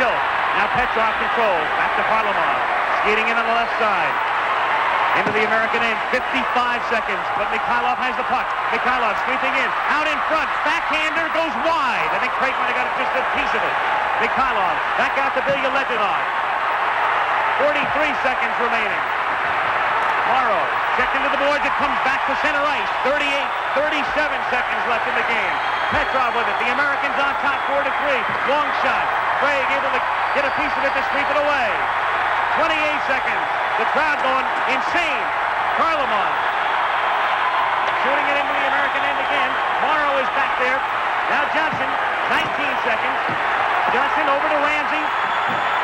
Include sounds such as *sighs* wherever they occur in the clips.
Silk. Now Petrov controls. Back to Varlamov. Skating in on the left side. Into the American end. 55 seconds. But Mikhailov has the puck. Mikhailov sweeping in. Out in front. Backhander goes wide. I think Craig might have got just a piece of it. Mikhailov back out to Bilyaletdinov. 43 seconds remaining. Morrow checked into the boards. It comes back to center ice. 38, 37 seconds left in the game. Petrov with it. The Americans on top, 4 to 3. Long shot. Craig able to get a piece of it to sweep it away. 28 seconds. The crowd going insane. Varlamov shooting it into the American end again. Morrow is back there. Now Johnson, 19 seconds. Johnson over to Ramsey.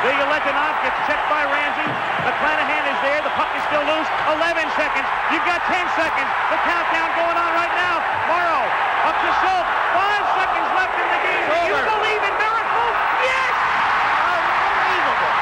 Bilyaletdinov gets checked by Ramsey. McClanahan is there. The puck is still loose. 11 seconds. You've got 10 seconds. The countdown going on right now. Morrow up to Silk. Five seconds left in the game. Do you believe in miracles? Yes! Unbelievable.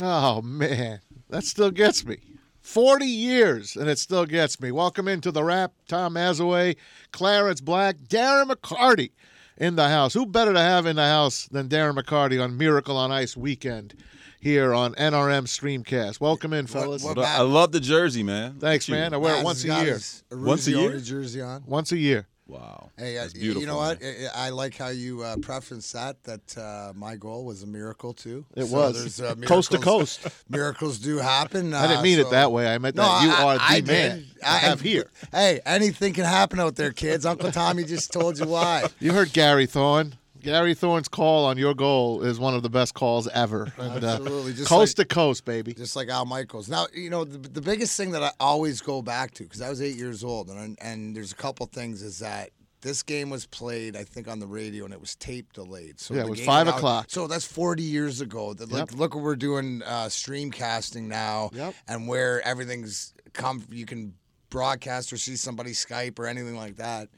Oh man, that still gets me. Forty years, and it still gets me. Welcome into the rap. Tom Mazawey, Clarence Black, Darren McCarty in the house. Who better to have in the house than Darren McCarty on Miracle on Ice weekend here on NRM Streamcast? Welcome in, fellas. what- I love the jersey, man. Thanks, Look man. I wear it once a year. Once a year? jersey on. Once a year. Wow. Hey, uh, That's y- beautiful. you know what? man. I, I like how you uh, preferenced that. That uh, my goal was a miracle too. It So was. there's, uh, *laughs* Coast to coast. *laughs* Miracles do happen. I didn't uh, mean it that way. I meant No, that you I- are the I man did. I have here. Hey, anything can happen out there, kids. Uncle Tommy just told you why. You heard Gary Thorne. Gary Thorne's call on your goal is one of the best calls ever. And, uh, Absolutely. Just coast like- to coast, baby. just like Al Michaels. Now, you know, the, the biggest thing that I always go back to because I was eight years old, and and there's a couple things is that this game was played, I think, on the radio, and it was tape delayed. So Yeah, it was five now- o'clock. So that's 40 years ago. That, like, look what we're doing, uh, streamcasting now, Yep. and where everything's come. You can broadcast or see somebody Skype or anything like that.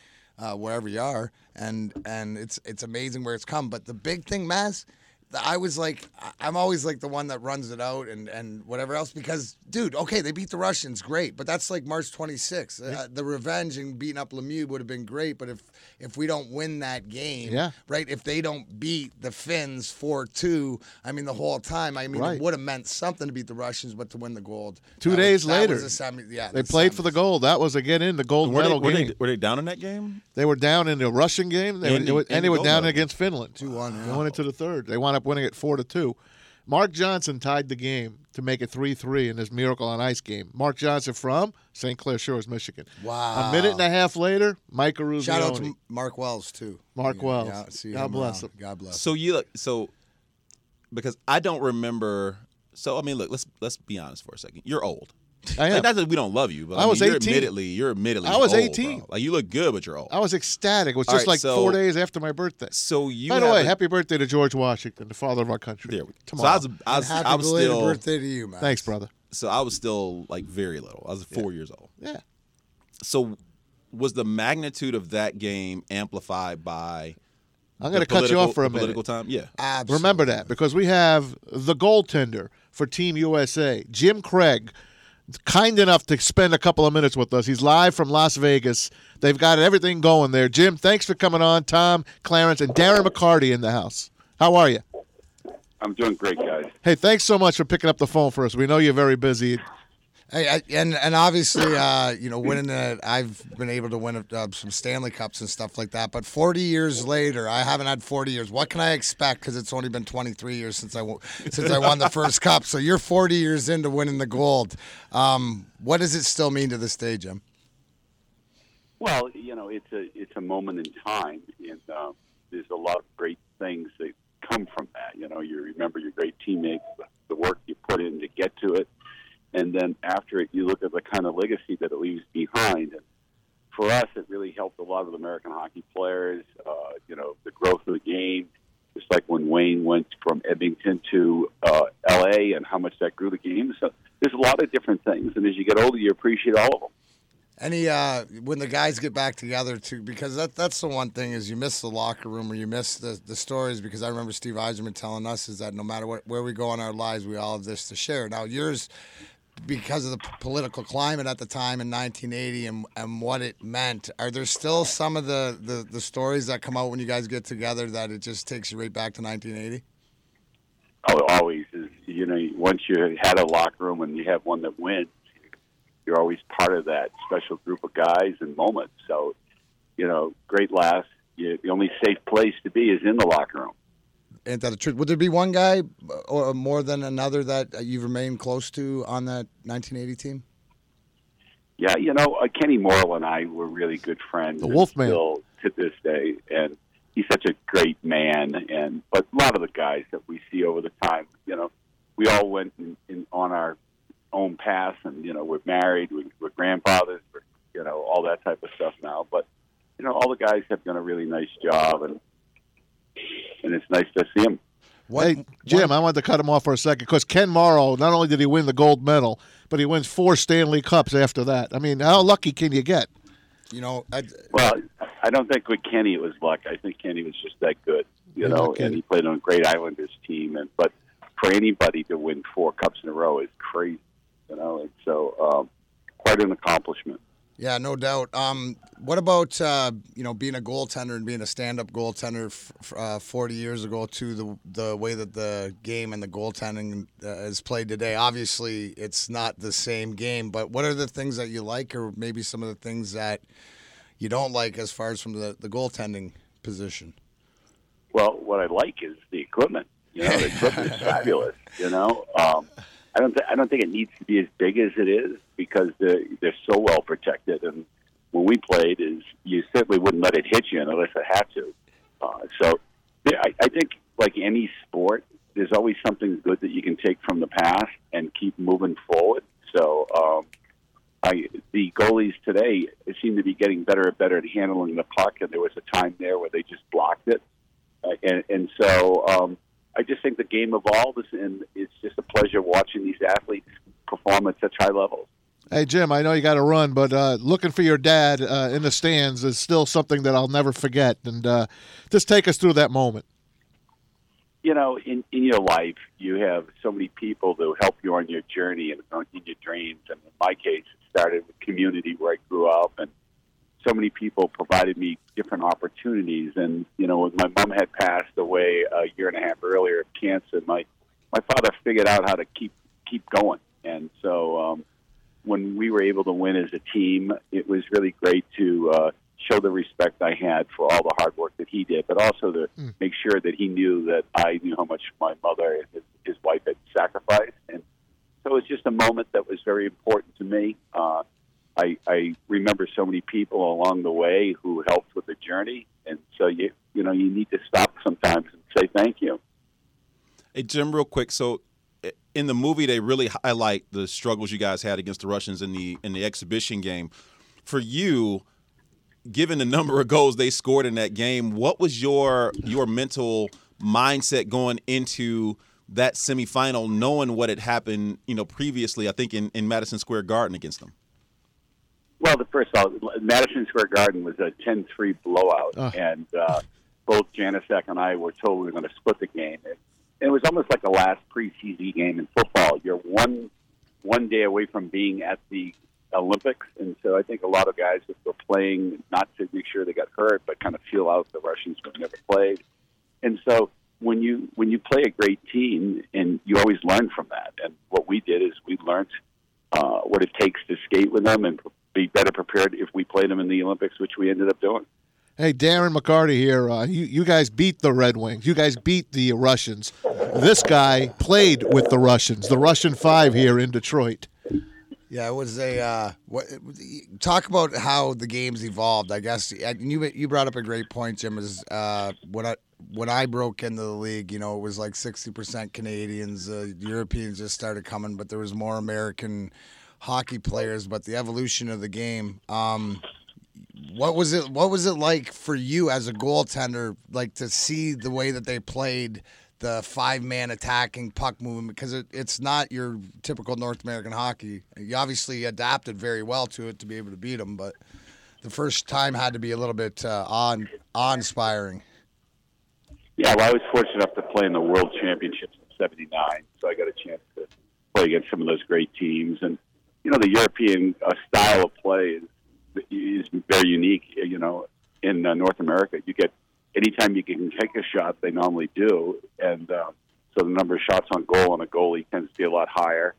Uh, wherever you are, and and it's it's amazing where it's come. But the big thing, Mass, I was like, I- I'm always like the one that runs it out and, and whatever else because, dude, okay, they beat the Russians, great, but that's like March 26th. Uh, the revenge and beating up Lemieux would have been great, but if if we don't win that game, Yeah. right, if they don't beat the Finns 4 2, I mean, the whole time, I mean, Right. it would have meant something to beat the Russians, but to win the gold. Two that days was, that later, was a semi, yeah, They the played for the gold. That was a get in the gold Were they, medal were, game. they, were they down in that game? They were down in the Russian game, they In were, the- they in and they the were down medal. against Finland. 2-1, They yeah. went into the third. They wound up winning it four to two. Mark Johnson tied the game to make it three three in this Miracle on Ice game. Mark Johnson from St. Clair Shores, Michigan. Wow. A minute and a half later, Mike Eruzione. Shout out to Mark Wells, too. Mark Yeah, Wells. yeah, see God him uh, bless around. him. God bless. So you look so because I don't remember. So I mean, look, let's let's be honest for a second. You're old. I am. Like, not that we don't love you, but I I, mean, was you're 18. Admittedly, you're admittedly. I was old, 18. bro. Like you look good, but you're old. I was ecstatic. It was All just right, like so- four days after my birthday. so you. By the way, a- happy birthday to George Washington, the father of our country. There we go. So I was, I was, Happy I was belated still. birthday to you, man. Thanks, brother. So I was still like very little. I was four years old. Yeah. So was the magnitude of that game amplified by? I'm going to cut you off for a the minute. Political time, yeah. Absolutely. Remember that because we have the goaltender for Team USA, Jim Craig, kind enough to spend a couple of minutes with us. He's live from Las Vegas. They've got everything going there. Jim, thanks for coming on. Tom, Clarence, and Darren McCarty in the house. How are you? I'm doing great, guys. Hey, thanks so much for picking up the phone for us. We know you're very busy. Hey, I, and and obviously, uh, you know, winning the, I've been able to win uh, some Stanley Cups and stuff like that. But 40 years later, I haven't had 40 years. What can I expect? Because it's only been 23 years since I since I won the first cup. So you're 40 years into winning the gold. Um, what does it still mean to this day, Jim? Well, you know, it's a it's a moment in time, and uh, there's a lot of great things that come from that. You know, you remember your great teammates, the work you put in to get to it, and then after it, you look at the kind of legacy that it leaves behind. And for us, it really helped a lot of American hockey players. Uh, you know, the growth of the game, just like when Wayne went from Edmonton to uh, L.A. and how much that grew the game. So there's a lot of different things, and as you get older, you appreciate all of them. Any uh, when the guys get back together too, because that that's the one thing is you miss the locker room or you miss the, the stories. Because I remember Steve Yzerman telling us is that no matter what where we go in our lives, we all have this to share. Now yours because of the political climate at the time in 1980 and, and what it meant. Are there still some of the, the, the stories that come out when you guys get together that it just takes you right back to 1980? Oh, always. You know, once you had a locker room and you have one that wins, you're always part of that special group of guys and moments. So, you know, great laughs. You, the only safe place to be is in the locker room. Ain't that the truth? Would there be one guy or more than another that you've remained close to on that 1980 team? Yeah, you know, uh, Kenny Morrow and I were really good friends. The and Wolfman. Still to this day, and he's such a great man. And but a lot of the guys that we see over the time, you know, we all went in, in, on our own paths, and you know, we're married, we, we're grandfathers, we're, you know, all that type of stuff now. But you know, all the guys have done a really nice job, and and it's nice to see him. What, hey, Jim, I wanted to cut him off for a second because Ken Morrow, not only did he win the gold medal, but he wins four Stanley Cups after that. I mean, how lucky can you get? you know, I, Well, I don't think with Kenny it was luck. I think Kenny was just that good, you know. no kidding. And he played on a great Islanders team, and but for anybody to win four cups in a row is crazy, you know. And so, um, quite an accomplishment. Yeah, no doubt. Um, what about uh, you know being a goaltender and being a stand-up goaltender f- uh, 40 years ago to the the way that the game and the goaltending uh, is played today? Obviously, it's not the same game, but what are the things that you like, or maybe some of the things that you don't like as far as from the, the goaltending position? Well, what I like is the equipment. You know, the equipment is *laughs* fabulous. You know, um, I don't th- I don't think it needs to be as big as it is because they're, they're so well protected. And when we played, is you certainly wouldn't let it hit you unless it had to. Uh, so yeah, I, I think, like any sport, there's always something good that you can take from the past and keep moving forward. So. Um, I, the goalies today seem to be getting better and better at handling the puck, and there was a time there where they just blocked it. Uh, and, and so um, I just think the game evolves, and it's just a pleasure watching these athletes perform at such high levels. Hey, Jim, I know you got to run, but uh, looking for your dad uh, in the stands is still something that I'll never forget. And uh, just take us through that moment. You know, in, in your life, you have so many people that help you on your journey and in your dreams. And in my case, it started with community where I grew up, and so many people provided me different opportunities. And you know, when my mom had passed away a year and a half earlier of cancer, my my father figured out how to keep keep going. And so, um, when we were able to win as a team, it was really great to uh, show the respect I had for all the hard work that he did, but also to make sure that he knew that I knew how much my mother and his, his wife had sacrificed. And so it was just a moment that was very important to me. Uh, I, I remember so many people along the way who helped with the journey, and so you you know you need to stop sometimes and say thank you. Hey Jim, real quick. So, eh, in the movie, they really highlight the struggles you guys had against the Russians in the in the exhibition game. For you, given the number of goals they scored in that game, what was your your mental mindset going into that semifinal, knowing what had happened, you know, previously? I think in, in Madison Square Garden against them. Well, the first of all, Madison Square Garden was a 10-3 blowout, Ugh. and uh, both Janaszak and I were told we were going to split the game. And it was almost like the last preseason game in football. You're one one day away from being at the Olympics, and so I think a lot of guys were playing not to make sure they got hurt, but kind of feel out the Russians who never played. And so when you when you play a great team, and you always learn from that. And what we did is we learned uh, what it takes to skate with them and be better prepared if we played them in the Olympics, which we ended up doing. Hey, Darren McCarty here. Uh, you, you guys beat the Red Wings. You guys beat the Russians. This guy played with the Russians, the Russian Five here in Detroit. Yeah, it was a uh, what, talk about how the games evolved. I guess and you you brought up a great point, Jim. Is uh, when I when I broke into the league, you know, it was like sixty percent Canadians. Uh, Europeans just started coming, but there was more American hockey players. But the evolution of the game. Um, what was it? What was it like for you as a goaltender, like to see the way that they played the five man attacking puck movement? Because it, it's not your typical North American hockey. You obviously adapted very well to it to be able to beat them, but the first time had to be a little bit uh, on awe inspiring. Yeah, well, I was fortunate enough to play in the World Championships in '79, so I got a chance to play against some of those great teams. And you know, the European uh, style of play is is very unique. You know, in uh, North America, you get anytime you can take a shot, they normally do, and uh, so the number of shots on goal on a goalie tends to be a lot higher.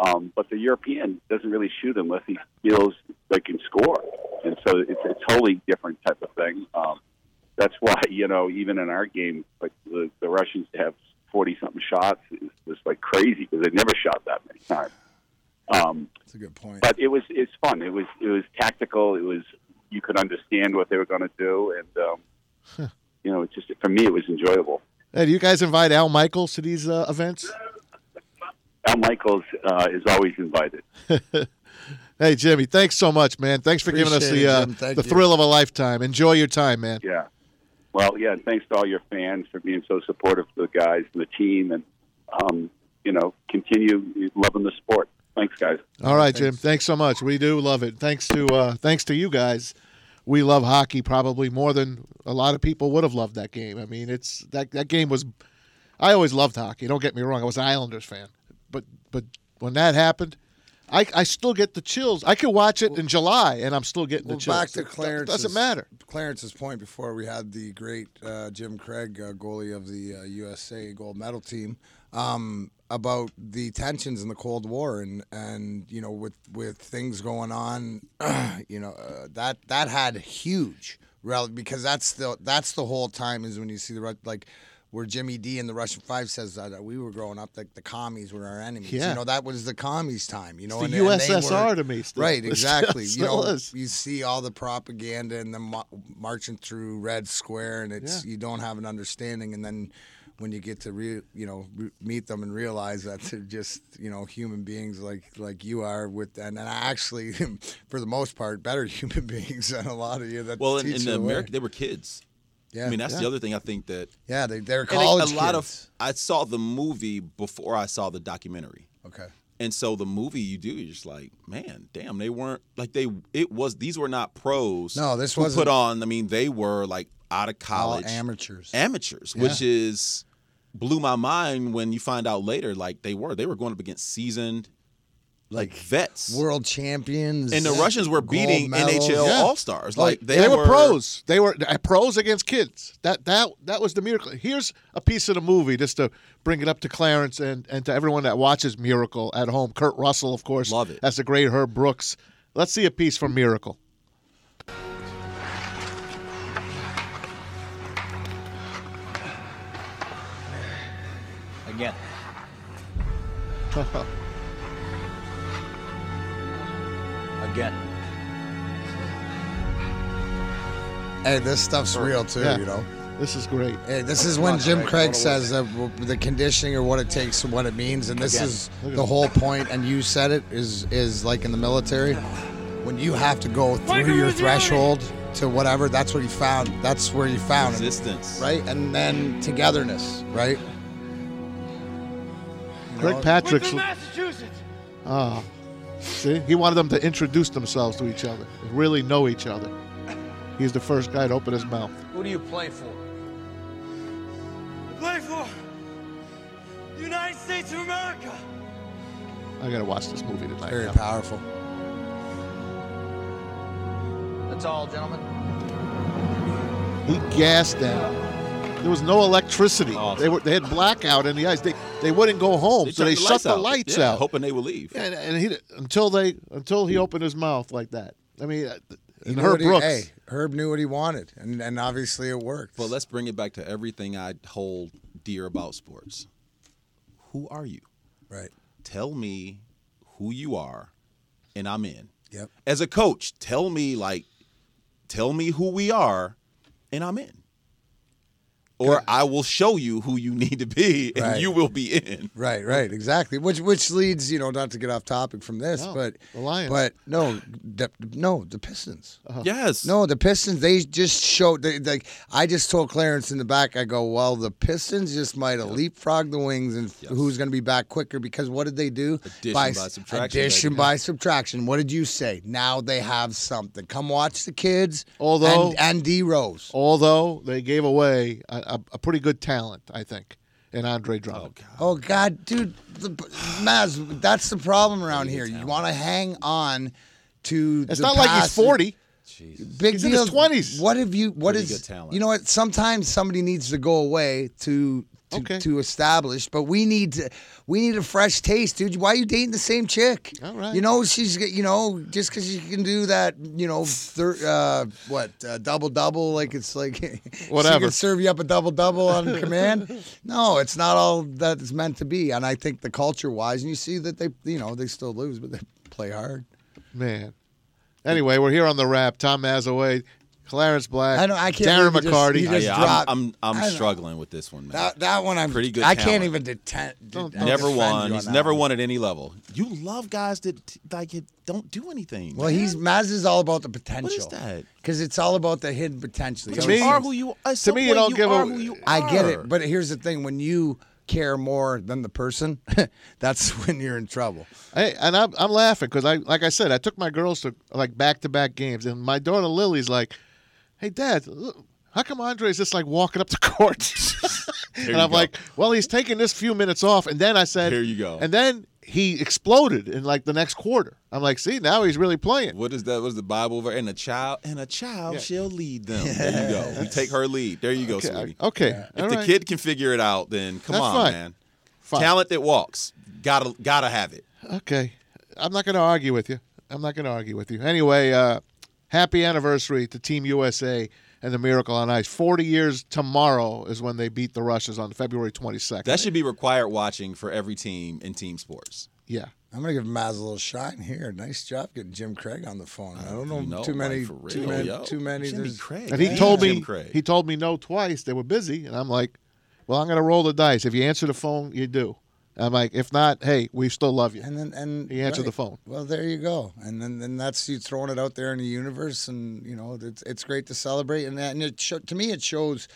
Um, but the European doesn't really shoot unless he feels they can score, and so it's a totally different type of thing. Um, that's *laughs* why you know even in our game, like the, the Russians have forty something shots is like crazy because they never shot that many times. Um, That's a good point. but it was it's fun. It was it was tactical. It was you could understand what they were going to do, and um, you know, it just for me it was enjoyable. Hey, do you guys invite Al Michaels to these uh, events? Al Michaels uh, is always invited. *laughs* Hey, Jimmy, thanks so much, man. Thanks for giving us the uh, the you. thrill of a lifetime. Enjoy your time, man. Yeah. Well, yeah. and Thanks to all your fans for being so supportive of the guys and the team, and um, you know, continue loving the sport. Thanks, guys. All right, Jim. Thanks so much. We do love it. Thanks to uh, thanks to you guys. We love hockey probably more than a lot of people would have loved that game. I mean, it's that that game was. I always loved hockey. Don't get me wrong. I was an Islanders fan, but but when that happened, I I still get the chills. I could watch it in July and I'm still getting Well, the chills. back to It Clarence. doesn't matter. Clarence's point before we had the great uh, Jim Craig, uh, goalie of the uh, USA gold medal team, um, about the tensions in the Cold War and and you know with with things going on, *clears throat* you know uh, that that had huge rel because that's the that's the whole time is when you see the like. Where Jimmy D and the Russian Five says that we were growing up, like the commies were our enemies. Yeah. You know that was the commies time. You know, It's the and- and they USSR were- to me still. Right, exactly. you know, is. you see all the propaganda and them marching through Red Square, and it's Yeah. you don't have an understanding, and then when you get to re- you know re- meet them and realize that they're just you know human beings like like you are with and, and actually *laughs* for the most part better *laughs* human beings than a lot of you that Well, in, in the. America, they were kids. yeah I mean, that's Yeah. the other thing I think that yeah they they're college a lot kids. of I saw the movie before I saw the documentary. okay And so the movie you do, you're just like, man, damn, they weren't like they. It was these were not pros. No, this wasn't- put on. I mean, they were like out of college amateurs amateurs, which is blew my mind when you find out later. Like they were, they were going up against seasoned, like vets, world champions and the Russians were beating medals. NHL Yeah. All Stars. Oh, Like they, were, pros. They were uh, pros against kids. That that that was the miracle. Here's a piece of the movie just to bring it up to Clarence and, and to everyone that watches Miracle at home. Kurt Russell, of course, Love it. That's the great Herb Brooks. Let's see a piece from Miracle. Again. *laughs* Again. hey this stuff's real too Yeah. you know This is great. Hey, this is when Jim Craig says that w- the conditioning or what it takes and what it means, and this Again. is the whole point. And you said it is is like in the military, when you have to go through your threshold to whatever. That's what you found. That's where you found it, resistance. right? And then togetherness, right? You Greg know, Patrick's. Massachusetts. Ah, see, he wanted them to introduce themselves to each other, and really know each other. He's the first guy to open his mouth. Who do you play for? Play for the United States of America. I gotta watch this movie tonight. very now. powerful. That's all, gentlemen. He gassed them. There was no electricity. Awesome. They were they had blackout in the ice. They they wouldn't go home, They so they turned shut the out. lights Yeah, out. hoping they would leave. And, and he until they until he opened his mouth like that. I mean, uh, He and Herb what he- Brooks. hey, Herb knew what he wanted, and and obviously it worked. But let's bring it back to everything I hold dear about sports. Who are you? right. Tell me who you are, and I'm in. Yep. As a coach, tell me like, tell me who we are, and I'm in. Or I will show you who you need to be, and Right. you will be in. Right, right, exactly. Which which leads, you know, not to get off topic from this, No, but the Lions. but no, the, no, the Pistons. Uh-huh. Yes. No, the Pistons. They just showed. They, like I just told Clarence in the back. I go, well, the Pistons just might have leapfrogged the Wings, and Yes. who's going to be back quicker? Because what did they do? Addition by subtraction, Addition baby. by subtraction. What did you say? Now they have something. Come watch the kids. Although- and, and D Rose. Although they gave away a, a, a pretty good talent, I think. and Andre oh, Drummond. Oh God, dude, the, Maz, that's the problem around here. You want to hang on to. it's the not like he's past. forty. Big He's in deal. his 20s. What have you? What Pretty is? good talent. You know what? Sometimes somebody needs to go away to. To, Okay. to establish, but we need to, we need a fresh taste, dude. Why are you dating the same chick? All right. You know she's you know just because she can do that, you know, thir- uh, what uh, double double, like it's like whatever *laughs* she can serve you up a double double on *laughs* command. No, it's not all that it's meant to be. And I think the culture wise, and you see that they, you know, they still lose, but they play hard. Man. Anyway, we're here on the rap. Tom Mazawey, Clarence Black, I don't- I can't Darren believe you just- McCarty. Uh, just yeah, dropped- I'm I'm, I I'm know. struggling with this one, man. That that one I'm Pretty good I can't talent. even detent. Don't- de- never won. He's never one. won at any level. You love guys that like don't do anything. Well, man. he's Maz is all about the potential. What is that? Because it's all about the hidden potential. But To you me- are who you. At to me, you don't give are a- who you I get it, but here's the thing: when you care more than the person, *laughs* that's *laughs* when you're in trouble. Hey, and I'm, I'm laughing because I, like I said, I took my girls to like back to back games, and my daughter Lily's like, "Hey, Dad, look, how come Andre's just like walking up the court?" *laughs* and I'm go. like, "Well, he's taking this few minutes off." And then I said, Here you go. And then he exploded in like the next quarter. I'm like, "See, now he's really playing." What is that? What's the Bible verse? And a child, and a child Yeah. shall lead them. There you go. We take her lead. There you go, Okay, sweetie. okay, If all the right. kid can figure it out, then come That's on, fine. man. Fine. Talent that walks. Gotta gotta have it. Okay. I'm not going to argue with you. I'm not going to argue with you. Anyway, uh, happy anniversary to Team USA and the Miracle on Ice. 40 years tomorrow is when they beat the Russians on February 22nd. That should be required watching for every team in team sports. yeah. I'm gonna give Maz a little shine here. Nice job getting Jim Craig on the phone. I don't know, You know, too many, like, too real, many, yo. too many. Jimmy Craig. And he Yeah. told me Craig. he told me no twice. They were busy, and I'm like, "Well, I'm going to roll the dice. If you answer the phone, you do." I'm like, "If not, hey, we still love you." And then and He answered right. the phone. Well, there you go. And then then that's you throwing it out there in the universe, and you know it's it's great to celebrate. And and it show, to me it shows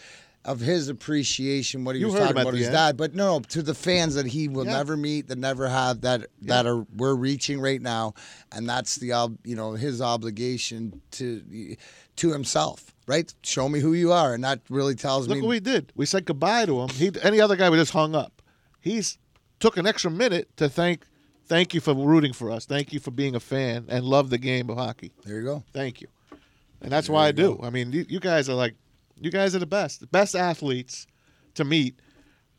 of his appreciation what he You was talking about his end. dad. But no, to the fans that he will Yeah. never meet, that never have, that that are we're reaching right now, and that's the you know his obligation to to himself. Right, show me who you are, and that really tells Look me. what we did. We said goodbye to him. He any other guy would just hung up. He's took an extra minute to thank thank you for rooting for us. Thank you for being a fan and love the game of hockey. there you go. Thank you. And that's why I do. I mean, you, you guys are like you guys are the best. The best athletes to meet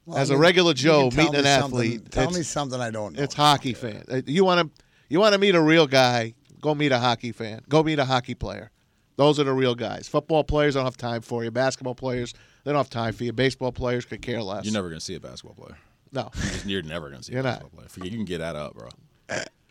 Well, as I a mean, regular Joe meeting an me something- athlete. Tell me something I don't know. it's hockey fan. Uh, You want to you want to meet a real guy, go meet a hockey fan. Go meet a hockey player. Those are the real guys. Football players don't have time for you. Basketball players, they don't have time for you. Baseball players could care less. You're never gonna see a basketball player. No. *laughs* You're never gonna see You're a not. basketball player. You can get that up, bro.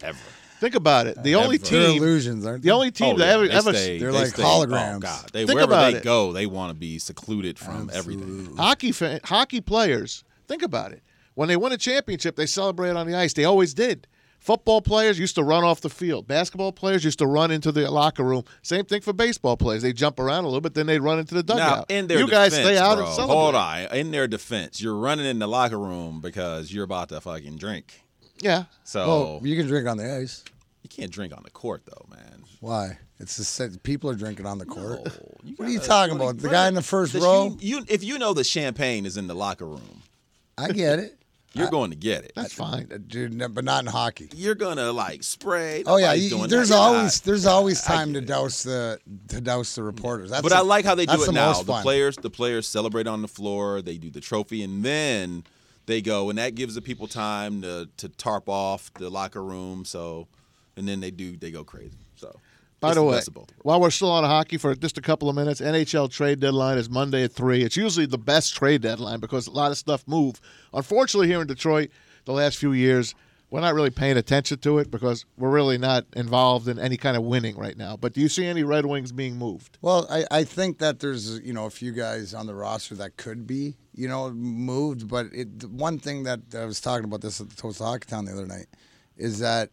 Ever. Think about it. The only Ever. They're team illusions, aren't the only team Oh, that yeah, ever they ever stay- They're they like stay- oh, holograms. Oh God, they, Think wherever about they it. go, they want to be secluded from everything. hockey fan, hockey players. Think about it. When they win a championship, they celebrate on the ice. They always did. Football players used to run off the field. Basketball players used to run into the locker room. Same thing for baseball players. They jump around a little bit, then they run into the Now, dugout. in their you guys stay out bro, and celebrate. hold on. In their defense, you're running in the locker room because you're about to fucking drink. Yeah. So Well, you can drink on the ice. you can't drink on the court, though, man. Why? It's the same. People are drinking on the court. No, what are you talking what- about? The guy in the first the- row? You, you, if you know the champagne is in the locker room, I get it, you're going to get it. That's fine. Dude. But not in hockey. You're gonna like spray. Oh yeah, you- there's that. Always there's always time to douse the to douse the reporters. That's But the- I like how they do it now. The players, the players celebrate on the floor. They do the trophy, and then they go, and that gives the people time to to tarp off the locker room. So, and then they do they go crazy. So, By the way, best of both worlds. while we're still on hockey for just a couple of minutes, NHL trade deadline is Monday at three. It's usually the best trade deadline because a lot of stuff move. Unfortunately, here in Detroit, the last few years, we're not really paying attention to it because we're really not involved in any kind of winning right now. But do you see any Red Wings being moved? Well, I, I think that there's you know a few guys on the roster that could be you know moved, but it one thing that I was talking about this at the Toast Hockey Town the other night is that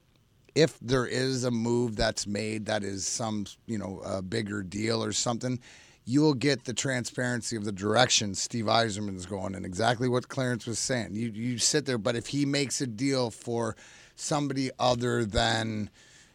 if there is a move that's made that is some you know a bigger deal or something, you will get the transparency of the direction Steve Yzerman is going and exactly what Clarence was saying. You you sit there, but if he makes a deal for somebody other than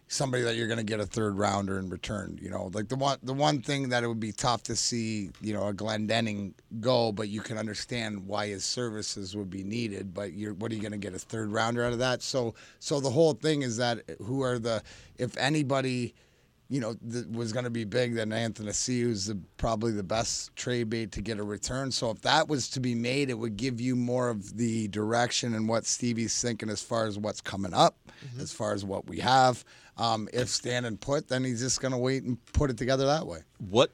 somebody that you're going to get a third rounder in return. You know, like the one the one thing that it would be tough to see, you know, a Glendening go, but you can understand why his services would be needed. But you're what are you going to get a third rounder out of that? So so the whole thing is that who are the if anybody. You know, th- was going to be big. Then Anthony C, who's the, probably the best trade bait to get a return. So if that was to be made, it would give you more of the direction and what Stevie's thinking as far as what's coming up, as far as what we have. Um, if stand and put, then he's just going to wait and put it together that way. What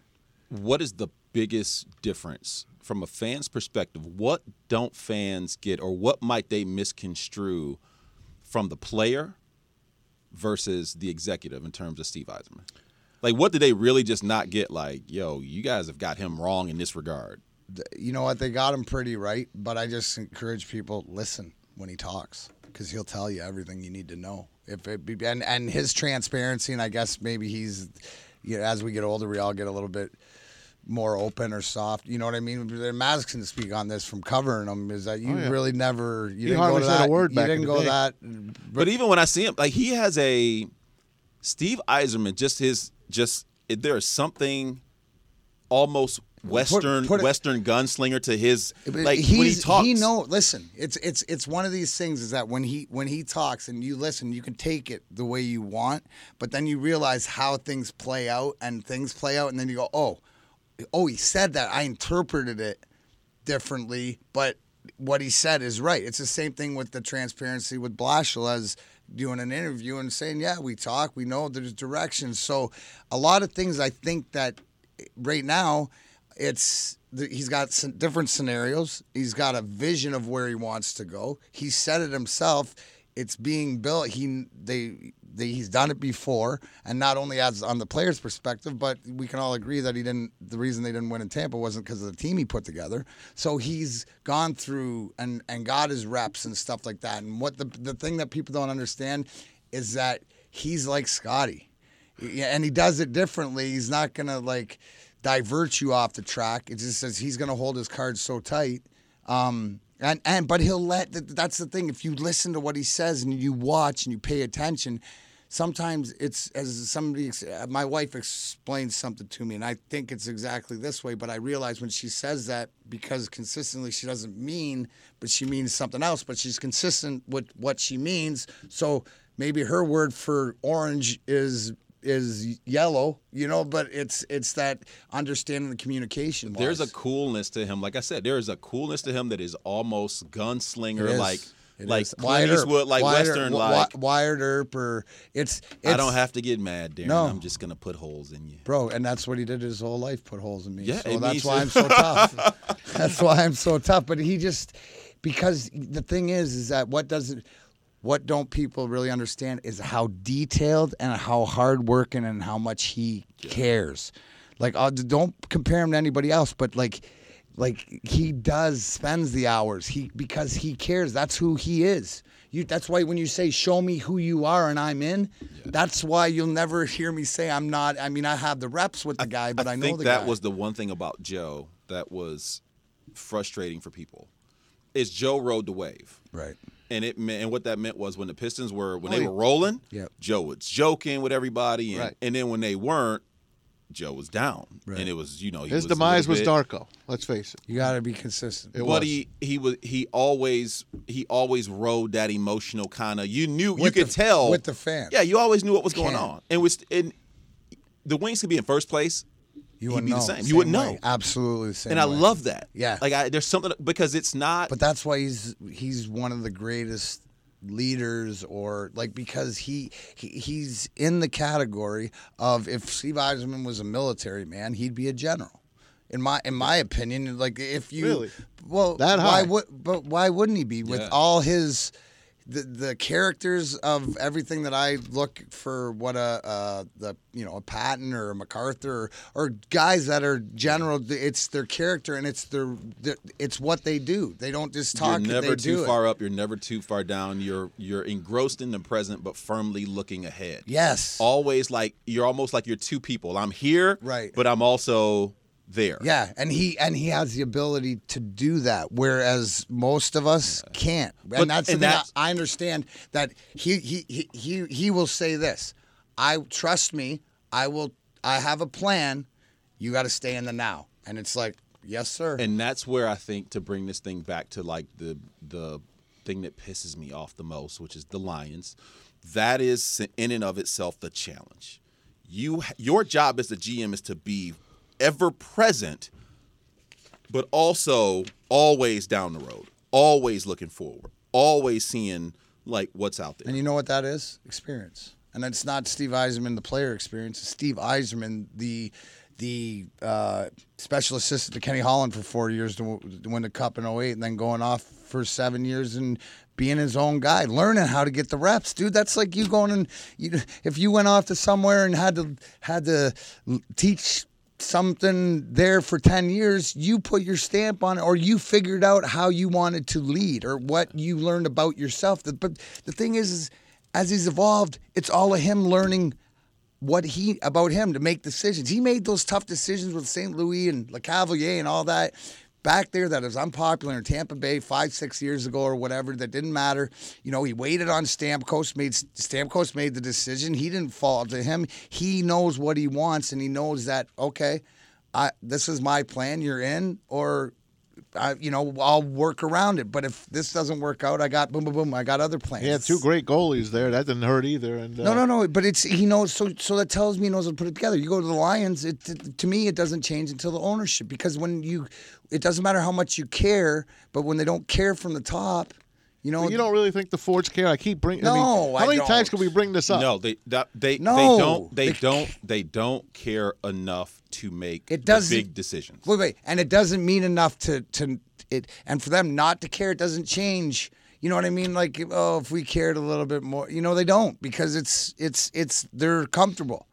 what is the biggest difference from a fan's perspective? What don't fans get or what might they misconstrue from the player versus the executive in terms of Steve Yzerman? Like what did they really just not get like, yo, you guys have got him wrong in this regard. You know what? They got him pretty right, but I just encourage people listen when he talks because he'll tell you everything you need to know. If it be, and and his transparency, and I guess maybe he's, you know, as we get older, we all get a little bit more open or soft. You know what I mean? Maz can speak on this from covering him. Is that you Oh, yeah. really never you He didn't go hardly to said a that word you back in didn't go day. that. But even when I see him, like he has a Steve Yzerman, just his just there is something almost Western put it- Western gunslinger to his like when he he's- talks. He know. Listen, it's it's it's one of these things is that when he when he talks and you listen, you can take it the way you want, but then you realize how things play out and things play out, and then you go, oh, oh, he said that. I interpreted it differently, but what he said is right. It's the same thing with the transparency with Blashill as doing an interview and saying, yeah, we talk, we know there's directions. So a lot of things I think that right now it's he's got some different scenarios. He's got a vision of where he wants to go. He said it himself. It's being built. He they, they he's done it before, and not only as on the player's perspective, but we can all agree that he didn't. The reason they didn't win in Tampa wasn't because of the team he put together. So he's gone through and and got his reps and stuff like that. And what the the thing that people don't understand is that he's like Scotty. And he does it differently. He's not gonna like divert you off the track. It just says he's gonna hold his cards so tight. Um, and and but he'll let. That's the thing. If you listen to what he says and you watch and you pay attention, sometimes it's as somebody. uh, My wife explains something to me, and I think it's exactly this way. But I realize when she says that because consistently she doesn't mean, but she means something else. But she's consistent with what she means. So maybe her word for orange is is yellow, you know, but it's it's that understanding the communication. There's a coolness to him. Like I said, there is a coolness to him that is almost gunslinger, like It like is. Clint Earp. Eastwood, like Wyatt Earp- Western, Wi- like Wyatt Earp, or it's, it's I don't have to get mad, Darren. No. I'm just gonna put holes in you. bro, and that's what he did his whole life, put holes in me. Yeah, so that's why I'm so tough. *laughs* that's why I'm so tough. But he just because the thing is, is that what doesn't. What don't people really understand is how detailed and how hardworking and how much he cares. Like, uh, don't compare him to anybody else, but like, like he does spends the hours he because he cares. That's who he is. You. That's why when you say "show me who you are" and I'm in, that's why you'll never hear me say I'm not. I mean, I have the reps with the guy, but I, know the guy. think that guy. was the one thing about Joe that was frustrating for people. Is Joe rode the wave. right. And it meant, and what that meant was when the Pistons were when Oh, they yeah. were rolling, Yep. Joe was joking with everybody, and, Right. and then when they weren't, Joe was down, Right. and it was you know he His was demise was little bit- Darko. Let's face it. You got to be consistent. It but was. he he was he always he always rode that emotional kind of you knew you With could the- tell with the fans. Yeah, you always knew what was going Can't. on, and was and the Wings could be in first place, You he'd wouldn't be know. the same. You wouldn't way. know. Absolutely the same. and I way. love that. Yeah. like I, there's something because it's not. But that's why he's he's one of the greatest leaders or like because he, he he's in the category of if Steve Yzerman was a military man, he'd be a general. In my in my opinion, like if you Really? well That why high? would but why wouldn't he be with Yeah. all his the, the characters of everything that I look for what a uh, the you know a Patton or a MacArthur or, or guys that are general it's their character and it's their, their it's what they do they don't just talk you're never too far it. up. You're never too far down. You're you're engrossed in the present, but firmly looking ahead. yes Always like you're almost like you're two people. I'm here, Right. But I'm also there. yeah and he and he has the ability to do that whereas most of us can't and But- that's the and thing I- that's- I understand that he he he he, he will say this I trust me. I will. I have a plan. You got to stay in the now. And it's like, yes, sir. And that's where I think to bring this thing back to like the the thing that pisses me off the most, which is the Lions. That is in and of itself the challenge. You your job as the GM is to be ever present, but also always down the road, always looking forward, always seeing like what's out there. And you know what that is? Experience. And it's not Steve Yzerman, the player experience. It's Steve Yzerman, the the uh, special assistant to Kenny Holland for four years to, w- to win the Cup in 08 and then going off for seven years and being his own guy, learning how to get the reps, dude. That's like you going and you, if you went off to somewhere and had to had to teach something there for 10 years, you put your stamp on it or you figured out how you wanted to lead or what you learned about yourself. But the thing is, is as he's evolved, it's all of him learning what he about him to make decisions. He made those tough decisions with St. Louis and Lecavalier and all that back there that was unpopular in Tampa Bay five, six years ago or whatever. That didn't matter. You know, he waited on Stamkos. Made Stamkos made the decision. He didn't fall to him. He knows what he wants, and he knows that okay, I this is my plan. You're in, or I, you know, I'll work around it. But if this doesn't work out, I got boom, boom, boom. I got other plans. Yeah, two great goalies there. That didn't hurt either. And uh, No, no, no. But it's he knows. So, so that tells me he knows how to put it together. You go to the Lions. It, it- to me, it doesn't change until the ownership because when you, it doesn't matter how much you care, but when they don't care from the top, you know, You don't really think the Fords care? I keep bringing. I mean, No, how I many times don't. can we bring this up? No, they that, they No. they don't they They- don't they don't care enough to make It the doesn't- big decisions. Wait, wait, and it doesn't mean enough to to it, and for them not to care, it doesn't change. You know what I mean? Like, oh, if we cared a little bit more, you know, they don't because it's it's it's they're comfortable,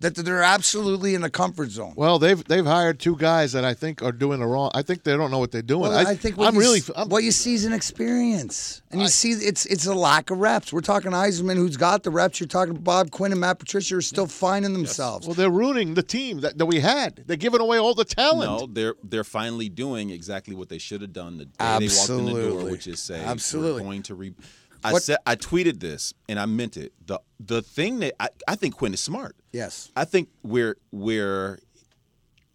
that they're absolutely in the comfort zone. Well, they've they've hired two guys that I think are doing the wrong. I think they don't know what they're doing. Well, I, think what I'm you, really. s- I'm, what you see is an experience, and you see it's it's a lack of reps. We're talking Yzerman, who's got the reps. You're talking Bob Quinn and Matt Patricia are still finding themselves. well, they're ruining the team that, that we had. They're giving away all the talent. No, they're they're finally doing exactly what they should have done the day they walked in the door, which is say Absolutely. we're going to re. I What- said I tweeted this and I meant it. the The thing that I, I think Quinn is smart. yes, I think where where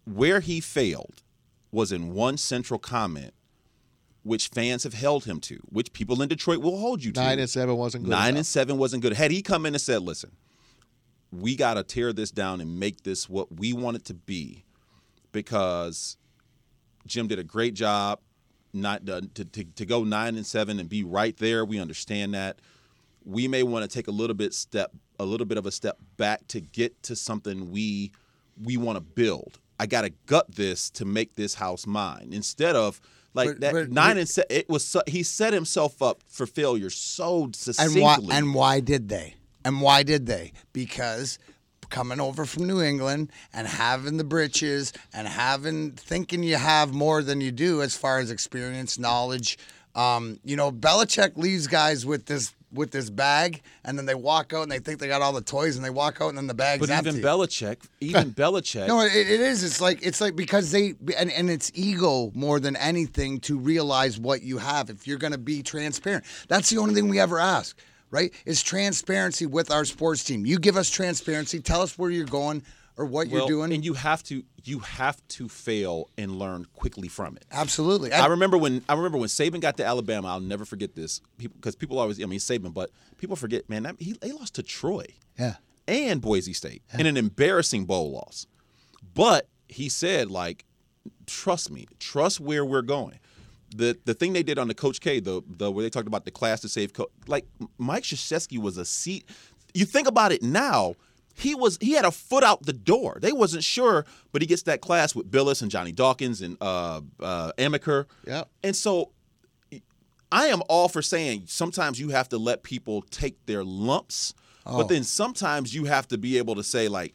where he failed was in one central comment, which fans have held him to, which people in Detroit will hold you to. Nine and seven wasn't good. Nine enough. and seven wasn't good. Had he come in and said, "Listen, we got to tear this down and make this what we want it to be," because Jim did a great job, not uh, to, to to go nine and seven and be right there. We understand that. We may want to take a little bit step, a little bit of a step back to get to something we we want to build. I got to gut this to make this house mine instead of. Like But- that but- nine but- and se- it was so, he set himself up for failure so succinctly. and why and why did they? And why did they? Because coming over from New England and having the britches and having thinking you have more than you do as far as experience, knowledge. Um, you know, Belichick leaves guys with this with this bag, and then they walk out and they think they got all the toys, and they walk out and then the bag's but empty. even Belichick, even *laughs* Belichick, No, it, it is. It's like it's like because they and, and it's ego more than anything to realize what you have. If you're going to be transparent, that's the only thing we ever ask, right? Is transparency with our sports team. You give us transparency. Tell us where you're going or what well, you're doing. and you have to you have to fail and learn quickly from it. Absolutely. I remember when I remember when Saban got to Alabama. I'll never forget this because people always I mean Saban, but people forget, man. That, he they lost to Troy yeah. and Boise State in an embarrassing bowl loss. But he said, like, trust me, trust where we're going. The the thing they did on the Coach K, the the where they talked about the class to save, co- like Mike Krzyzewski was a seat. You think about it now, he was he had a foot out the door. They wasn't sure, but he gets that class with Bilas and Johnny Dawkins and uh, uh, Amaker. Yep. And so I am all for saying sometimes you have to let people take their lumps, Oh. but then sometimes you have to be able to say like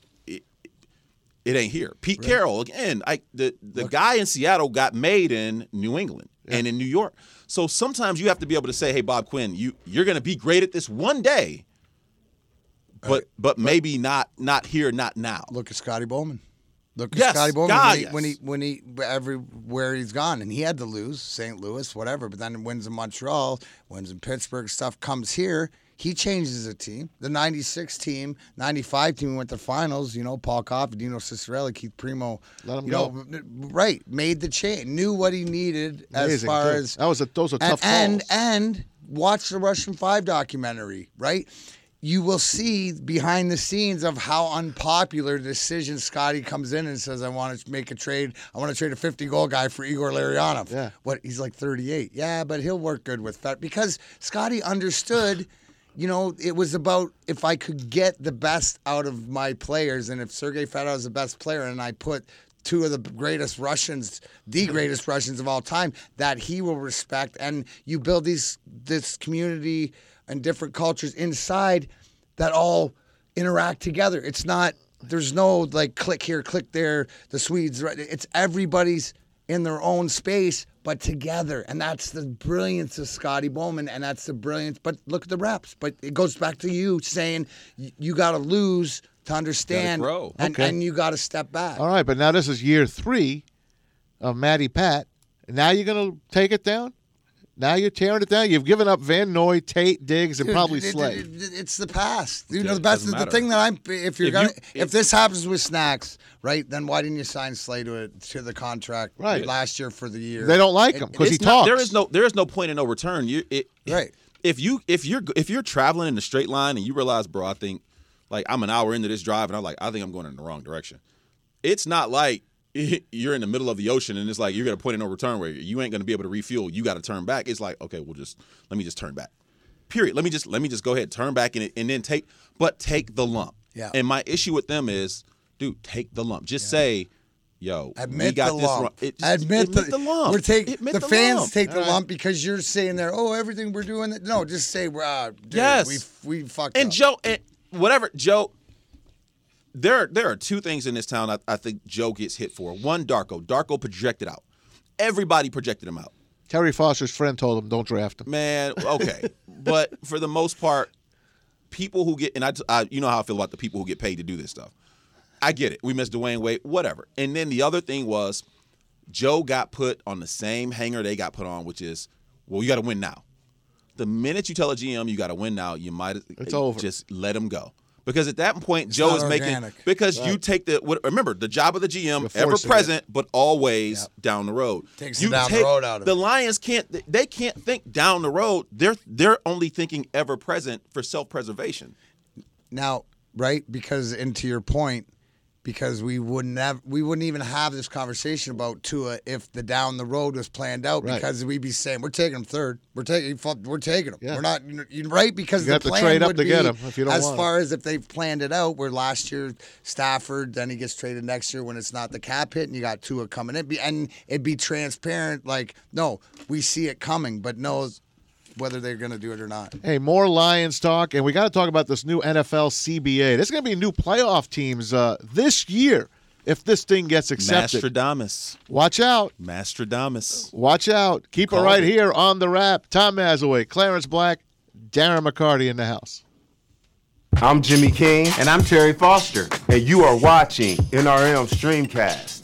it, ain't here. Pete Carroll again, I the the guy in Seattle got made in New England and in New York. So sometimes you have to be able to say, "Hey Bob Quinn, you you're going to be great at this one day." But but maybe not not here, not now. Look at Scotty Bowman. Look at Yes, Scotty Bowman God, when, he, when he yes. when he everywhere he's gone, and he had to lose St. Louis, whatever. But then wins in Montreal, wins in Pittsburgh. Stuff comes here. He changes the team. The 96 team, 95 team went to finals. You know, Paul Coffey, Dino Ciccarelli, Keith Primeau. Let 'em you go. know, right. Made the change. Knew what he needed as Amazing. far Good. as that was a those are tough and calls. and watch the Russian Five documentary, right? You will see behind the scenes of how unpopular decision Scotty comes in and says, "I want to make a trade. I want to trade a 50 goal guy for Igor Larionov." Yeah. What he's like 38. Yeah, but he'll work good with that because Scotty understood. *sighs* *sighs* You know, it was about if I could get the best out of my players, and if Sergei Fedorov is the best player, and I put two of the greatest Russians, the mm-hmm. greatest Russians of all time, that he will respect, and you build these this community and different cultures inside that all interact together. It's not there's no like click here, click there. The Swedes, right? It's everybody's in their own space, but together, and that's the brilliance of Scotty Bowman, and that's the brilliance. But look at the reps. But it goes back to you saying y- you got to lose to understand, grow. and, Okay. and you got to step back. All right, but now this is year three of Matty Pat. Now you're gonna take it down. Now you're tearing it down. You've given up Van Noy, Tate, Diggs, and Dude, probably it- it- Slay. it- it's the past. You know, the it best. doesn't The thing that I'm, if you're If gonna, you- if, if- this happens with snacks, right? Then why didn't you sign Slay to it to the contract Right. last year for the year? They don't like him because he It's not- talks. There is no there is no point in no return. You it Right. If you if you're if you're traveling in a straight line and you realize, bro, I think like I'm an hour into this drive and I'm like, I think I'm going in the wrong direction. It's not like you're in the middle of the ocean and it's like you're gonna point in no return where you ain't gonna be able to refuel. You got to turn back. It's like okay, we'll just let me just turn back. Period. Let me just let me just go ahead turn back and and then take but take the lump. Yeah. And my issue with them is, dude, take the lump. Just say. Yo, we Admit got the this lump. wrong. It just- admit, admit the, the lump. We're taking Admit the, the fans lump. take the lump because you're saying there. Oh, everything we're doing. No, just say, "Wow, dude, Yes. we we fucked And up." Joe, and whatever, Joe. There, there are two things in this town I, I think Joe gets hit for. One, Darko. Darko projected out. Everybody projected him out. Terry Foster's friend told him, "Don't draft him." Man, okay, *laughs* but for the most part, people who get and I, I, you know how I feel about the people who get paid to do this stuff. I get it. We miss Dwyane Wade, whatever. And then the other thing was, Joe got put on the same hanger they got put on, which is, well, you got to win now. The minute you tell a GM you got to win now, you might It's over. Just let him go. Because at that point, Joe not is making organic. because you take the what, remember the job of the GM ever present but always down the road. Takes you the down the take- road out of the it. Lions can't they can't think down the road. They're they're only thinking ever present for self preservation. Now, right? Because and to your point, because we wouldn't have, we wouldn't even have this conversation about Tua if the down the road was planned out. Right. Because we'd be saying we're taking him third, we're taking, we're taking him. Yeah. We're not, right? Because You the have to plan trade up would to get him if you don't as want him. far as if they've planned it out. Where last year Stafford, then he gets traded next year when it's not the cap hit, and you got Tua coming in, and it'd be transparent. Like, no, we see it coming, but knows whether they're going to do it or not. Hey, more Lions talk, and we got to talk about this new NFL CBA. There's going to be new playoff teams uh, this year if this thing gets accepted. Mastradamus. Watch out. Mastradamus. Watch out. Keep it right it. here on the rap. Tom Mazawey, Clarence Black, Darren McCarty in the house. I'm Jimmy King. And I'm Terry Foster. And you are watching NRM Streamcast.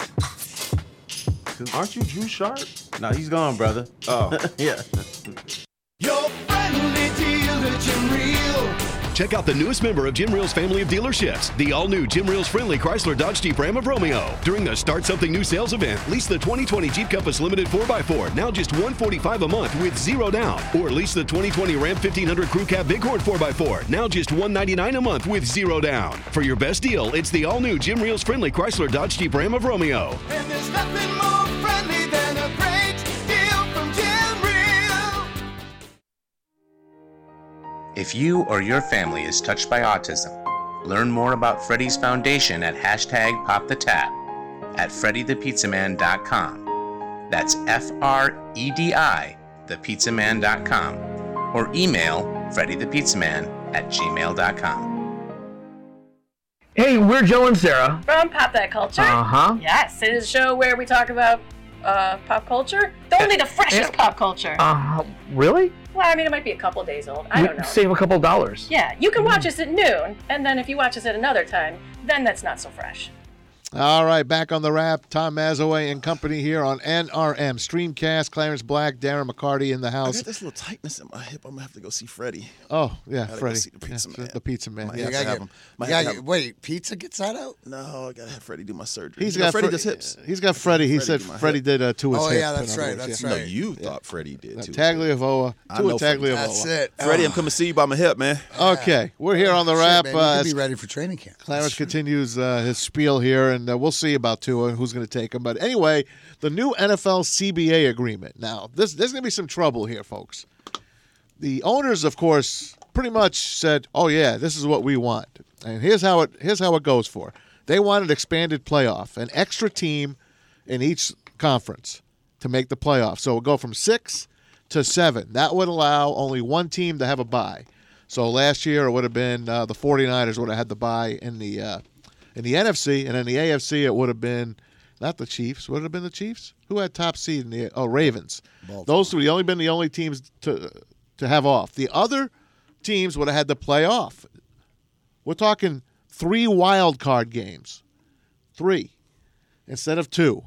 Aren't you Drew Sharp? No, he's gone, brother. Oh. *laughs* yeah. *laughs* Your friendly dealer, Jim Riehl. Check out the newest member of Jim Riehl's family of dealerships, the all-new Jim Riehl's friendly Chrysler Dodge Jeep Ram of Romeo. During the Start Something New sales event, lease the 2020 Jeep Compass Limited 4x4, now just 145 a month with zero down. Or lease the 2020 Ram 1500 Crew Cab Bighorn 4x4, now just 199 a month with zero down. For your best deal, it's the all-new Jim Riehl's friendly Chrysler Dodge Jeep Ram of Romeo. If you or your family is touched by autism, learn more about Freddy's Foundation at hashtag PopTheTap at freddythepizzaman.com. That's F R E D I, thepizzaman.com, or email freddythepizzaman at gmail.com. Hey, we're Joe and Sarah. From Pop That Culture. Uh-huh. Yes, it is a show where we talk about uh, pop culture. Only the freshest yeah. pop culture. Uh, really? Well, I mean, it might be a couple days old. I don't know. Save a couple dollars. Yeah, you can watch mm. us at noon, and then if you watch us at another time, then that's not so fresh. All right, back on the rap. Tom Mazawey and company here on NRM Streamcast. Clarence Black, Darren McCarty in the house. I got this little tightness in my hip. I'm gonna have to go see Freddie. Oh yeah, Gotta go Freddie, see the pizza Yeah, man. the pizza man. Might yeah. have You to gotta have get- him. Might you have to gotta have get- wait, pizza gets that out? No, I gotta have Freddie do my surgery. He's You know, got Freddie Fre- does hips. He's got Freddie. He Freddie said do my Freddie hip. did uh, to his Oh, hip. yeah, in that's other right, words, that's yeah. No, right. you thought Freddie did Uh, too. Tagliavoa, I Tua know Freddie. Tagliavoa. That's it. Freddie. I'm coming to see you by my hip, man. Okay, we're here on the rap. Shit, man, uh, you as could be ready for training camp. Clarence continues uh, his spiel here, and uh, we'll see about Tua and who's going to take him. But anyway, the new NFL CBA agreement. Now, this, there's going to be some trouble here, folks. The owners, of course, pretty much said, "Oh yeah, this is what we want." And here's how it here's how it goes for. They wanted expanded playoff, an extra team in each conference to make the playoff. So it would go from six to seven. That would allow only one team to have a bye. So last year it would have been uh, the 49ers would have had the bye in the uh, in the NFC, and in the AFC it would have been not the Chiefs. Would it have been the Chiefs? Who had top seed in the oh Ravens? Those three only been the only teams to to have off. The other teams would have had to play off. We're talking three wild card games, three instead of two.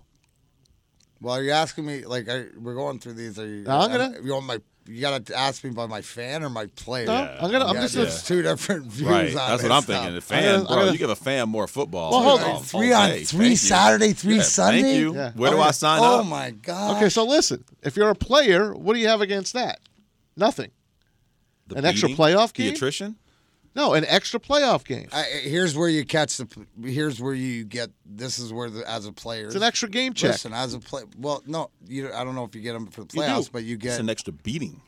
Well, you're asking me like I, we're going through these. Are you? I'm gonna- You want my? You gotta ask me about my fan or my player. No, I'm gonna- I'm Yeah, just- there's two different views Right, on that's what I'm stuff. thinking. The fan, gonna- bro, gonna- you give a fan more football. Well, hold on. Um, three on day. three Thank you. Saturday, three Yeah, Sunday. Thank you. Yeah. Where do I sign oh up? Oh my god. Okay, so listen, if you're a player, what do you have against that? Nothing. The An extra beating? playoff The game? attrition? No, an extra playoff game. I, here's where you catch the. Here's where you get. This is where the as a player. It's an extra game check. Listen, as a play. Well, no, you. I don't know if you get them for the You playoffs, but you It's get. an extra beating.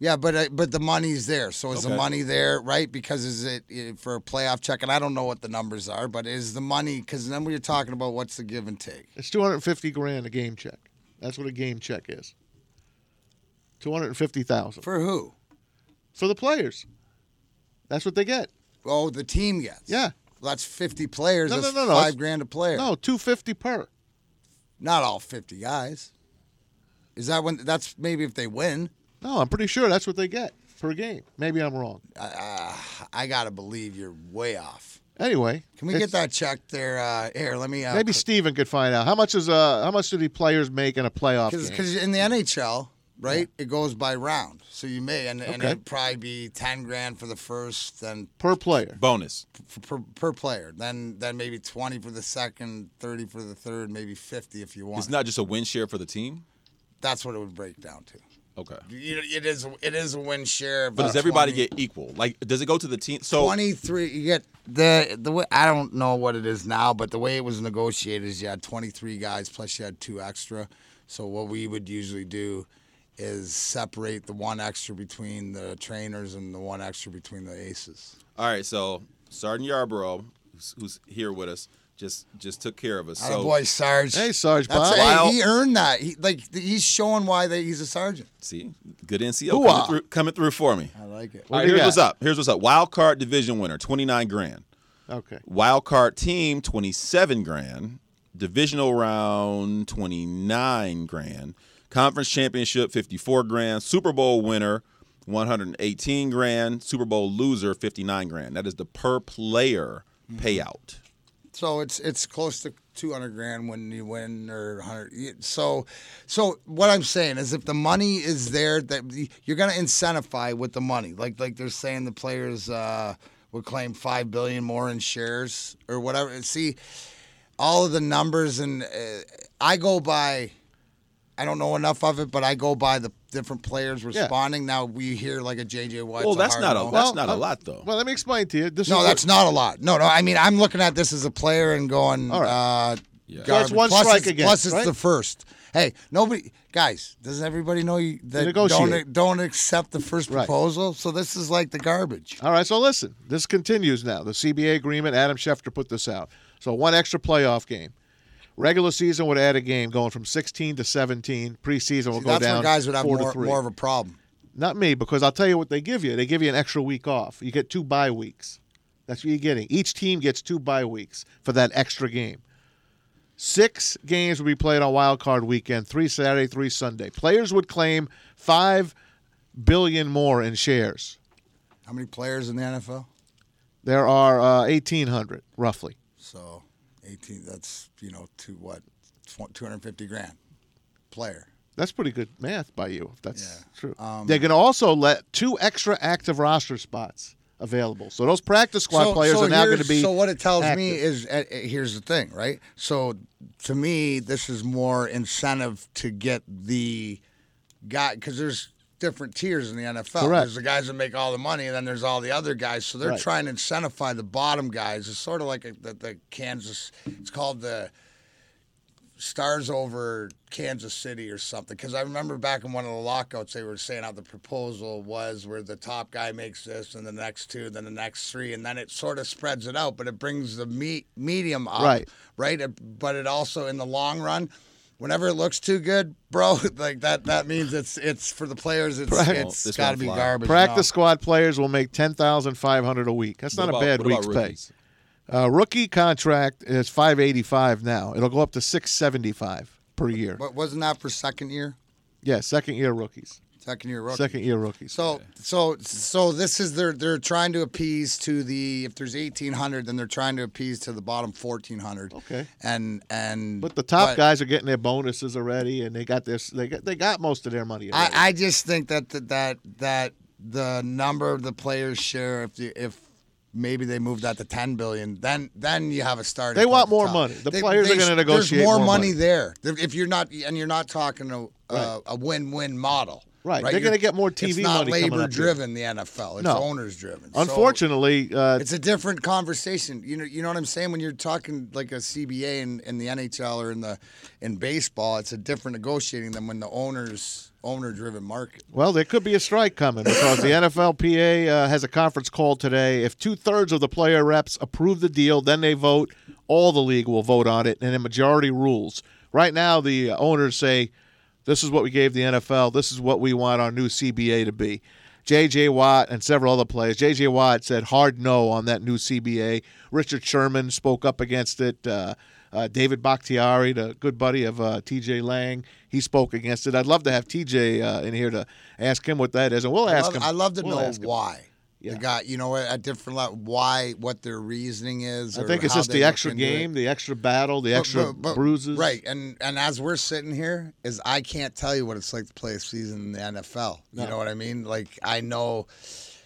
Yeah, but uh, but the money's there. So is the money there, right? Because is it uh, for a playoff check? And I don't know what the numbers are, but is the money? Because then we're talking about what's the give and take. It's 250 grand a game check. That's what a game check is. 250,000 For who? for the players. That's what they get. Oh, the team gets. Yeah. Well, that's fifty players. No, no, that's no, no. Five It's- grand a player. No, 250 per. not all fifty guys. Is that when? That's maybe if they win. No, I'm pretty sure that's what they get per game. Maybe I'm wrong. Uh, I gotta believe you're way off. Anyway, Can we get that checked there? Uh, here, let me. Uh, Maybe Steven could find out how much is uh how much do the players make in a playoff game? because in the NHL, right, it goes by round. So you may and, and Okay. it'd probably be ten grand for the first, then per player. Bonus. f- per, per player, then then maybe twenty for the second, thirty for the third, maybe fifty if you want. It's not just a win share for the team. That's what it would break down to. Okay. You- It is it is a win share. But does everybody get equal? Like, does it go to the team? So 23 you get the the way I don't know what it is now, but the way it was negotiated is you had 23 guys plus you had two extra. So what we would usually do is separate the one extra between the trainers and the one extra between the aces. All right, so Sergeant Yarborough, who's, who's here with us, just just took care of us. Oh So boy, Sarge. Hey, Sarge That's Bob. hey, he earned that. He like he's showing why they, he's a sergeant. see, good NCO coming through, coming through for me. I like it. All right, do you here's what's got? up. Here's what's up. Wild card division winner, twenty nine grand. Okay. Wild card team, twenty seven grand. Divisional round, twenty nine grand. Conference championship, fifty four grand. Super Bowl winner, one hundred eighteen grand. Super Bowl loser, fifty nine grand. That is the per player Mm-hmm. payout. So it's it's close to 200 grand when you win or 100. So so what I'm saying is if the money is there that you're going to incentivize with the money. Like like they're saying the players uh, would claim 5 billion more in shares or whatever. See all of the numbers and uh, I go by I don't know enough of it, but I go by the different players responding. Now we hear like a JJ Watt. Well, that's not a that's not a lot though. Well, let me explain to you. This No, is that's not a lot. No, no. I mean, I'm looking at this as a player and going, All right. uh, Yeah. So garbage. it's one plus strike it's, against, Plus, it's right? the first. Hey, nobody, guys. Does everybody know you that negotiate. don't don't accept the first Right. proposal? So this is like the garbage. All right, so listen, this continues now. The CBA agreement, Adam Schefter put this out. So one extra playoff game. Regular season would add a game going from 16 to 17. Preseason will See, go that's down where guys would have four to more, three. more of a problem. Not me, because I'll tell you what they give you. They give you an extra week off. You get two bye weeks. That's what you're getting. Each team gets two bye weeks for that extra game. Six games will be played on Wild Card Weekend. Three Saturday, three Sunday. Players would claim five billion more in shares. How many players in the NFL? There are uh, 1,800 roughly. So 18. That's you know to what, 250 grand, player. That's pretty good math by you, if that's Yeah. true. Um, They're going to also let two extra active roster spots available. So those practice squad players are now going to be. So what it tells me is, uh, here's the thing, right? So to me, this is more incentive to get the guy because there's different tiers in the NFL. Correct. There's the guys that make all the money, and then there's all the other guys. So they're Right. trying to incentivize the bottom guys. It's sort of like a, the, the Kansas. It's called the stars over Kansas City or something. Because I remember back in one of the lockouts, they were saying how the proposal was where the top guy makes this, and the next two, then the next three, and then it sort of spreads it out, but it brings the me- medium up, Right. Right. But it also, in the long run. Whenever it looks too good, bro, *laughs* like that, that means it's it's for the players. It's Right. it's This got to be fly. garbage. Practice No. squad players will make ten thousand five hundred a week. That's What not about- a bad week's pay. rookies? Uh, rookie contract is five eighty five now. It'll go up to six seventy five per year. But wasn't that for second year? Yeah, second year rookies. Second year rookie. Second year rookies. So so so this is they're they're trying to appease to the if there's eighteen hundred then they're trying to appease to the bottom fourteen hundred. Okay. And and But the top but guys are getting their bonuses already, and they got this. They got they got most of their money. Already. I, I just think that that that that the number of the players share if you, if maybe they move that to ten billion then then you have a starting. They want more top. money. The players are gonna negotiate There's more, more money, money. there if you're not and you're not talking a a, uh, a win-win model. Right. They're gonna get more It's TV not money coming up here. The NFL. It's No. owners-driven. So- Unfortunately, uh, it's a different conversation. You know, you know what I'm saying. When you're talking like a CBA in, in the NHL or in the in baseball, it's a different negotiating than when the owners owner-driven market. Well, there could be a strike coming because the *laughs* NFLPA uh, has a conference call today. If two thirds of the player reps approve the deal, then they vote. All the league will vote on it, and a majority rules. Right now, the owners say, "This is what we gave the NFL. This is what we want our new CBA to be." J.J. Watt and several other players. J.J. Watt said hard no on that new CBA. Richard Sherman spoke up against it. Uh, uh, David Bakhtiari, the good buddy of uh, T.J. Lang, he spoke against it. I'd love to have T.J. Uh, in here to ask him what that is, and we'll I ask love, him. I love to we'll know why. Yeah. The guy, you know, at different level, why, what their reasoning is. I think it's just the extra game, the extra battle, the But- extra but- but- bruises. Right, and and as we're sitting here, is I can't tell you what it's like to play a season in the NFL. You know what I mean? Like I know.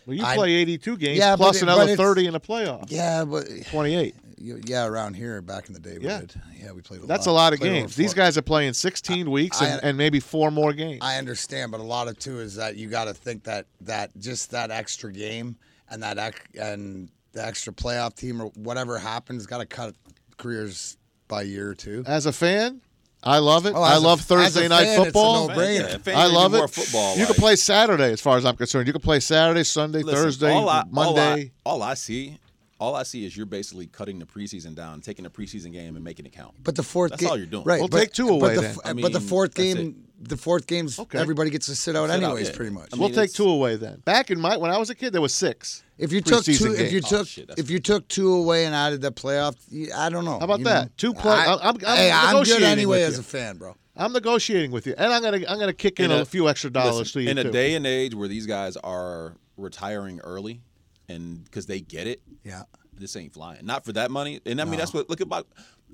Well, you I- play 82 games Yeah, plus it- another 30 in the playoffs. Yeah, but 28. You- yeah, around here back in the day, we Yeah. did. Yeah, we played. A That's lot. a lot of games. These guys are playing 16 weeks I- and, and maybe four more games. I understand, but a lot of too is that you got to think that that just that extra game and that ec- and the extra playoff team or whatever happens got to cut careers by year or two. As a fan, I love it. Oh, I as a- love as a Thursday night fan, it's a football. no-brainer. Yeah, fan, I love it. more football, you can play Saturday, as far as I'm concerned. You can play Saturday, Sunday, Listen, Thursday, all I, Monday. All I, all I see, all I see is you're basically cutting the preseason down, taking the preseason game and making it count. But the fourth That's game, all you're doing. right? We'll but, take two away But the, then. f- I but the fourth that's game, the fourth game's Okay. everybody gets to sit out Sit out, anyways, yeah. pretty much. I we'll take two away then. Back in my when I was a kid, there was six. if you took preseason two, if you games. Oh, took, shit, if you took two away and added the playoff, I don't know. How about you that? know? Two play- I, I'm- I'm hey, I'm good anyway as a fan, bro. I'm negotiating with you, and I'm gonna I'm gonna kick in, In a, a- few extra dollars Listen, to you in too. a day and age where these guys are retiring early, and because they get it, Yeah. this ain't flying. Not for that money. And I mean, that's what look at. Bak-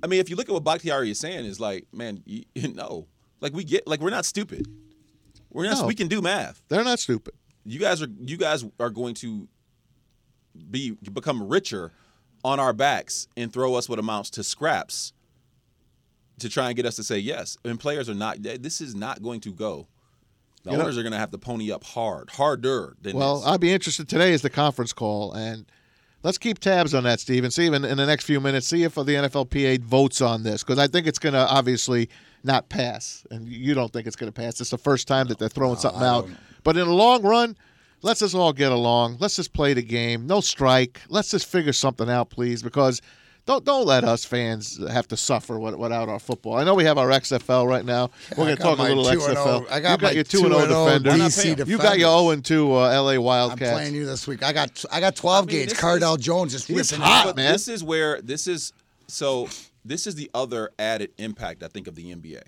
I mean, if you look at what Bakhtiari is saying, is like, man, you, you know, like we get, like we're not stupid. We're not. No. We can do math. They're not stupid. You guys are. You guys are going to be become richer on our backs and throw us what amounts to scraps to try and get us to say yes. And players are not. This is not going to go. The You know- owners are going to have to pony up hard, harder than Well, this. I'd be interested. Today is the conference call, and let's keep tabs on that, Steve, and see if in, in the next few minutes, see if the NFLPA votes on this, because I think it's going to obviously not pass, and you don't think it's going to pass. It's the first time that they're throwing something out. But in the long run, let's just all get along. Let's just play the game. No strike. Let's just figure something out, please, because. Don't don't let us fans have to suffer without our football. I know we have our XFL right now. We're going to talk a little XFL. I got you got my your two and 2 zero and 0 defenders. DC You got your defenders. zero and two uh, LA Wildcats. I'm playing you this week. I got I got 12 I mean, gauge. Cardale is- Jones is He's ripping hot, it up. man. This is where this is so this is the other added impact I think of the NBA.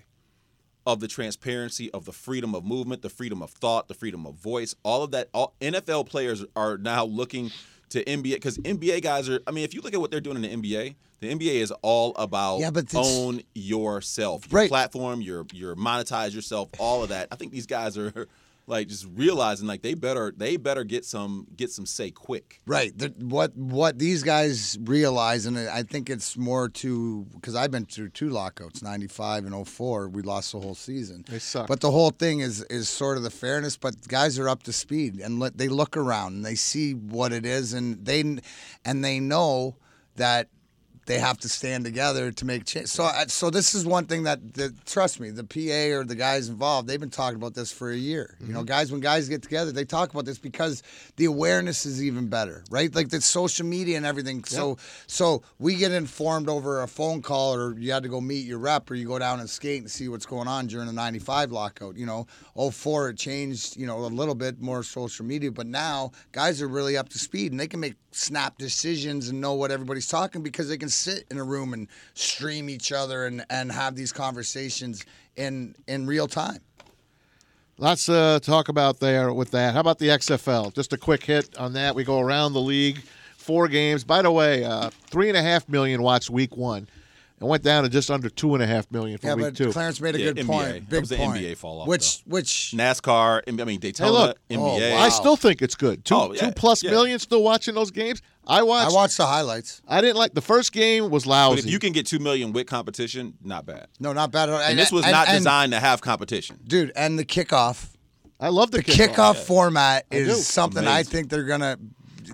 Of the transparency, of the freedom of movement, the freedom of thought, the freedom of voice, all of that. All NFL players are now looking to NBA because NBA guys are. I mean, if you look at what they're doing in the NBA, the NBA is all about Yeah, but this- own yourself, your Right. platform, your your monetize yourself, all of that. I think these guys are like just realizing like they better they better get some get some say quick. Right. The, what what these guys realize, and I think it's more to because I've been through two lockouts, '95 and 04. We lost the whole season. They suck. But the whole thing is is sort of the fairness. But guys are up to speed, and let, they look around and they see what it is, and they and they know that they have to stand together to make change. So, so this is one thing that, that trust me, the PA or the guys involved, they've been talking about this for a year. You know, mm-hmm. guys, when guys get together, they talk about this because the awareness is even better, right? Like the social media and everything. So, so we get informed over a phone call, or you had to go meet your rep, or you go down and skate and see what's going on during the '95 lockout. You know, oh four it changed, you know, a little bit more social media, but now guys are really up to speed and they can make snap decisions and know what everybody's talking because they can sit in a room and stream each other and, and have these conversations in in real time. Lots to talk about there with that. How about the XFL? Just a quick hit on that. We go around the league, four games. By the way, uh, three and a half million watched week one. It went down to just under two and a half million for yeah, week but two. Clarence made a Yeah, good NBA. point. That Big was the point. NBA fall off, Which which NASCAR, I mean Hey, look, NBA. Oh, I still think it's good. Two, Oh, yeah, two plus yeah. million still watching those games. I watched. I watched. watched the highlights. I didn't like the first game was lousy. But if you can get two million with competition, not bad. No, not bad at all. And, this was and- not and- designed to have competition. dude. And the kickoff, I love the, the kickoff, format I do. is something I think they're gonna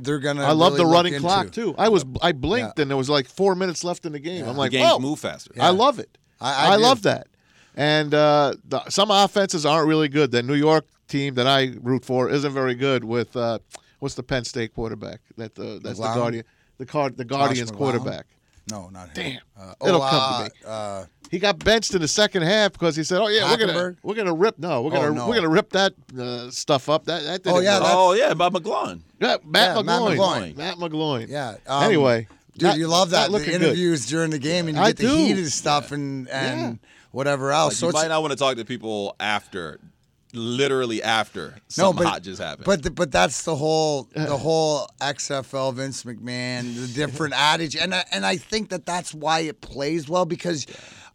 they're gonna. I love really the look running into. clock too. I was I blinked and there was like four minutes left in the game. I'm The like, games oh, move faster. I love it. I- I do. love that. And uh, the, some offenses aren't really good. The New York team that I root for isn't very good. With uh, what's the Penn State quarterback? That the that's the Guardian, the card, the Guardians quarterback. No, not him. Damn. Uh, It'll oh, come uh, to me. He got benched in the second half because he said, "Oh yeah, we're gonna Hackenberg? we're gonna rip no, we're Oh, gonna no. we're gonna rip that uh, stuff up." That, that didn't Oh, yeah, work. that's- Oh yeah, Bob McGloin. Yeah, Matt Yeah, Matt McGloin. McGloin. Matt McGloin. yeah. um, anyway, dude, not- you love that not the looking good. interviews during the game, and you I get the do. heated stuff and and whatever else. Like, so you might not want to talk to people after, literally after no, something but hot just happened. But the, but that's the whole the whole XFL Vince McMahon, the different *laughs* adage, and I, and I think that that's why it plays well because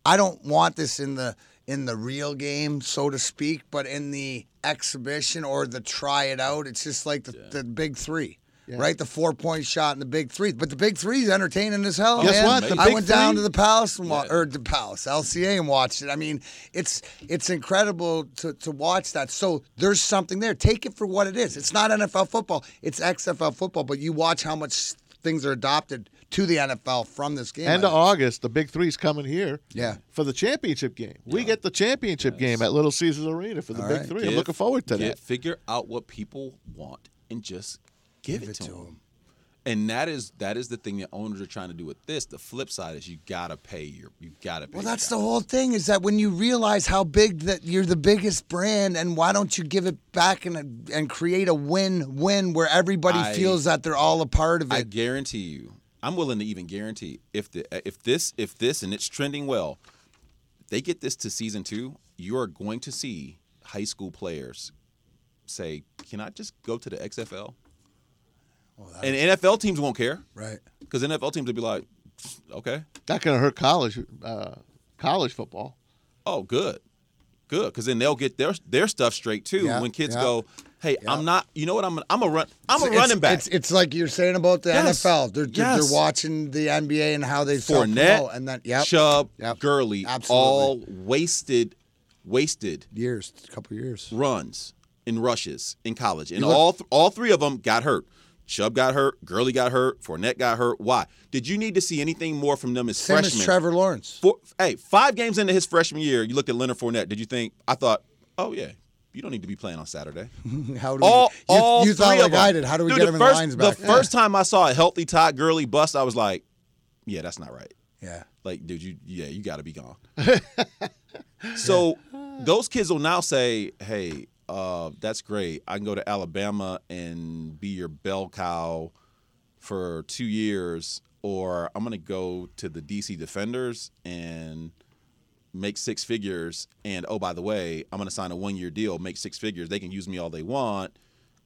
I don't want this in the in the real game, so to speak, but in the exhibition or the try it out, it's just like the, the big three. Right, the four point shot and the big three, but the big three is entertaining as hell. Guess man. what? The I went down three- to the Palace and wa- or the Palace LCA and watched it. I mean, it's it's incredible to to watch that. So there's something there. Take it for what it is. It's not NFL football. It's XFL football. But you watch how much things are adopted to the NFL from this game. End of August, the Big Three's coming here. Yeah. For the championship game. We get the championship game at Little Caesars Arena for the All Big right. Three. I'm looking forward to get- that. Figure out what people want and just give, it, to them. And that is that is the thing that owners are trying to do with this. The flip side is you gotta pay your you gotta pay. Well, that's the whole thing. Is that when you realize how big that you're the biggest brand, and why don't you give it back and and create a win-win where everybody I- feels that they're all a part of it. I guarantee you. I'm willing to even guarantee if the if this if this and it's trending well, they get this to season two, you are going to see high school players say, "Can I just go to the XFL?" And NFL teams won't care, right? Because NFL teams would be like, "Okay, Not going to hurt college uh, college football. oh, good, good," because then they'll get their their stuff straight too. Yeah, when kids yeah. go, "Hey, I'm not. You know what? I'm. A, I'm a run. I'm a It's- running back." It's, it's like you're saying about the Yes. NFL. They're, they're, Yes. they're watching the NBA and how they Fournette, self-promote, and then yeah, Chubb, Yep. Gurley, Absolutely. all wasted, wasted years, a couple years. runs in rushes in college, and look- all th- all three of them got hurt. Chubb got hurt, Gurley got hurt, Fournette got hurt. Why? Did you need to see anything more from them as Same freshmen? as Trevor Lawrence. Four, hey, five games into his freshman year, you looked at Leonard Fournette. Did you think? I thought, oh yeah, you don't need to be playing on Saturday. *laughs* How do all, we, you, all you thought like. I did? How do we Dude, get him in first, the lines back? The first time I saw a healthy Todd Gurley bust, I was like, yeah, that's not right. Yeah. Like, dude, you yeah, you got to be gone. *laughs* so *laughs* those kids will now say, hey, uh, that's great. I can go to Alabama and be your bell cow for two years, or I'm gonna go to the DC Defenders and make six figures. And oh, by the way, I'm gonna sign a one year deal, make six figures. They can use me all they want.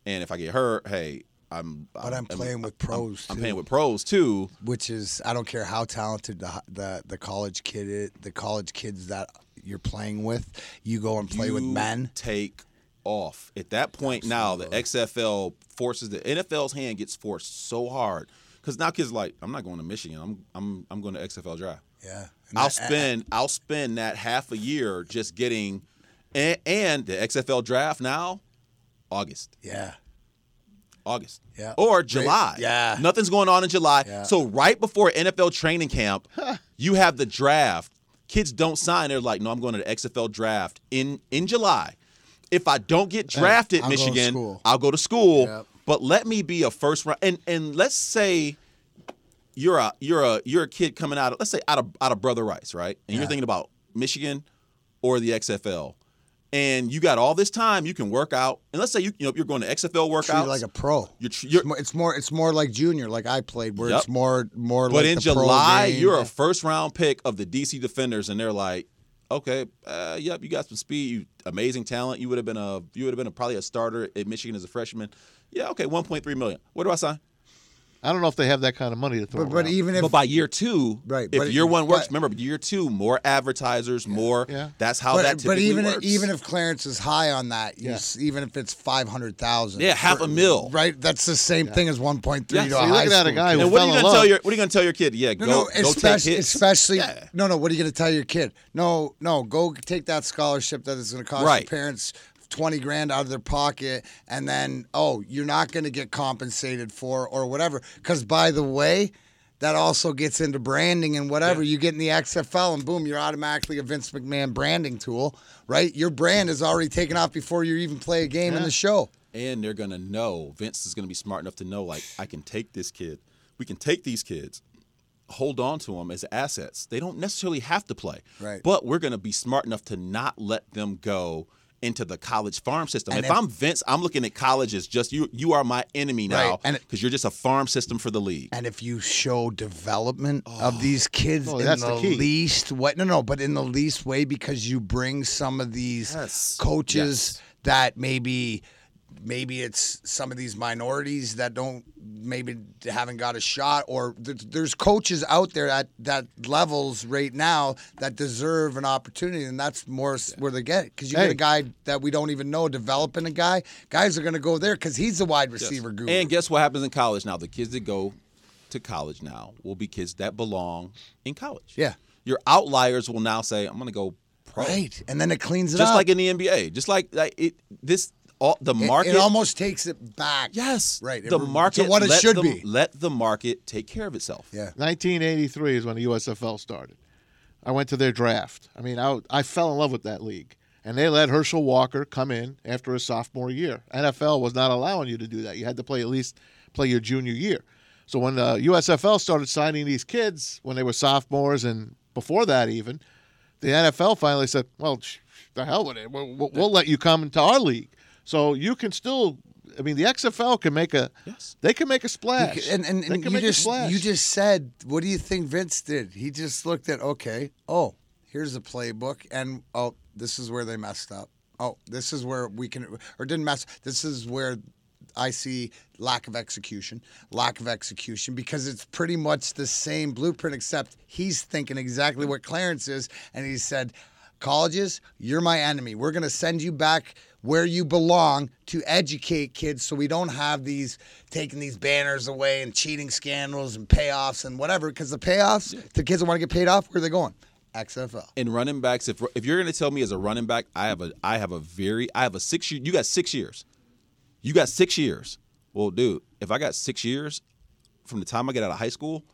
And if I get hurt, hey, I'm. But I'm playing with pros, I'm too. playing with pros too. which is I don't care how talented the the, the college kid is, the college kids that you're playing with, you go and play with men. Take off at that point. Now the XFL forces the NFL's hand gets forced so hard because now kids are like I'm not going to Michigan. I'm I'm I'm going to XFL draft. Yeah. And I'll that- spend I'll spend that half a year just getting and, and the XFL draft now August. Yeah. August. Yeah. Or. July. Yeah. Nothing's going on in July. Yeah. So right before NFL training camp, you have the draft. Kids don't sign. They're like, no, I'm going to the XFL draft in in July. If I don't get drafted, I'll go to Michigan, school. I'll go to school. Yep. But let me be a first round. And and let's say you're a you're a you're a kid coming out of let's say out of out of Brother Rice, right? And you're thinking about Michigan or the XFL. And you got all this time you can work out. And let's say you, you know you're going to XFL workouts. like a pro. You're, you're, It's more, it's more it's more like junior, like I played, where Yep. it's more more but like in July, you're a first round pick of the DC Defenders, and they're like, okay, uh, yep, you got some speed, you amazing talent. You would have been a you would have been a, probably a starter at Michigan as a freshman. Yeah, okay, 1.3 million. Where do I sign? I don't know if they have that kind of money to throw. But, but even if but by year two, Right, If but- year one works, but- remember year two, more advertisers, more. Yeah. That's how but, that typically but even works. even if Clarence is high on that, you Yeah. s- even if it's five hundred thousand, Yeah, half a mil. right? That's the same thing as one point three Yeah, to so a you're high looking at a guy kid. who and what are you gonna tell your what are you gonna tell your kid? Yeah, No, go, no, go take especially, hits. especially Yeah. no, no. What are you going to tell your kid? No, no, go take that scholarship that is going to cost Right. your parents twenty grand out of their pocket, and then oh, you're not going to get compensated for or whatever. Because by the way. That also gets into branding and whatever. You get in the XFL and boom, you're automatically a Vince McMahon branding tool, right? Your brand is already taken off before you even play a game in the show. and they're gonna know Vince is gonna be smart enough to know like I can take this kid, we can take these kids, hold on to them as assets. They don't necessarily have to play, Right. But we're gonna be smart enough to not let them go into the college farm system. And if, if- I'm Vince, I'm looking at college as just you. You are my enemy now Right, and because you're just a farm system for the league. And if you show development of oh. these kids Oh, in that's the, the key. least way, no, no, but in the least way because you bring some of these Yes. coaches Yes. that maybe, maybe it's some of these minorities that don't, maybe haven't got a shot, or th- there's coaches out there at that levels right now that deserve an opportunity, and that's more s where they get it. Because you get a guy that we don't even know developing a guy, guys are going to go there because he's a wide receiver guru. And guess what happens in college now? The kids that go to college now will be kids that belong in college. Yeah. Your outliers will now say, "I'm going to go pro." Right, and then it cleans it up. just like in the NBA, just like like it. This all the market. It, almost takes it back. yes, Right. The It- market. to what it should the- be. Let the market take care of itself. Yeah. 1983 is when the USFL started. I went to their draft. I mean, I, I fell in love with that league. And they let Herschel Walker come in after his sophomore year. NFL was not allowing you to do that. You had to play at least play your junior year. So when the USFL started signing these kids when they were sophomores and before that even, the NFL finally said, "Well, sh- the hell with it. We'll, we'll, we'll let you come into our league." So you can still. I mean, the XFL can make a. Yes. They can make a splash. You ca- And, and, and you just you just said, what do you think Vince did? He just looked at, okay, oh, here's a playbook, and oh, this is where they messed up. Oh, this is where we can or didn't mess. This is where I see lack of execution, lack of execution, because it's pretty much the same blueprint, except he's thinking exactly what Clarence is, and he said, colleges, you're my enemy. We're going to send you back where you belong to educate kids so we don't have these taking these banners away and cheating scandals and payoffs and whatever. Because the payoffs, the kids that want to get paid off, where are they going? XFL. In running backs, if if you're going to tell me as a running back, I have a I have a very I have a six year. You got six years. You got six years. Well, dude, if I got six years from the time I get out of high school,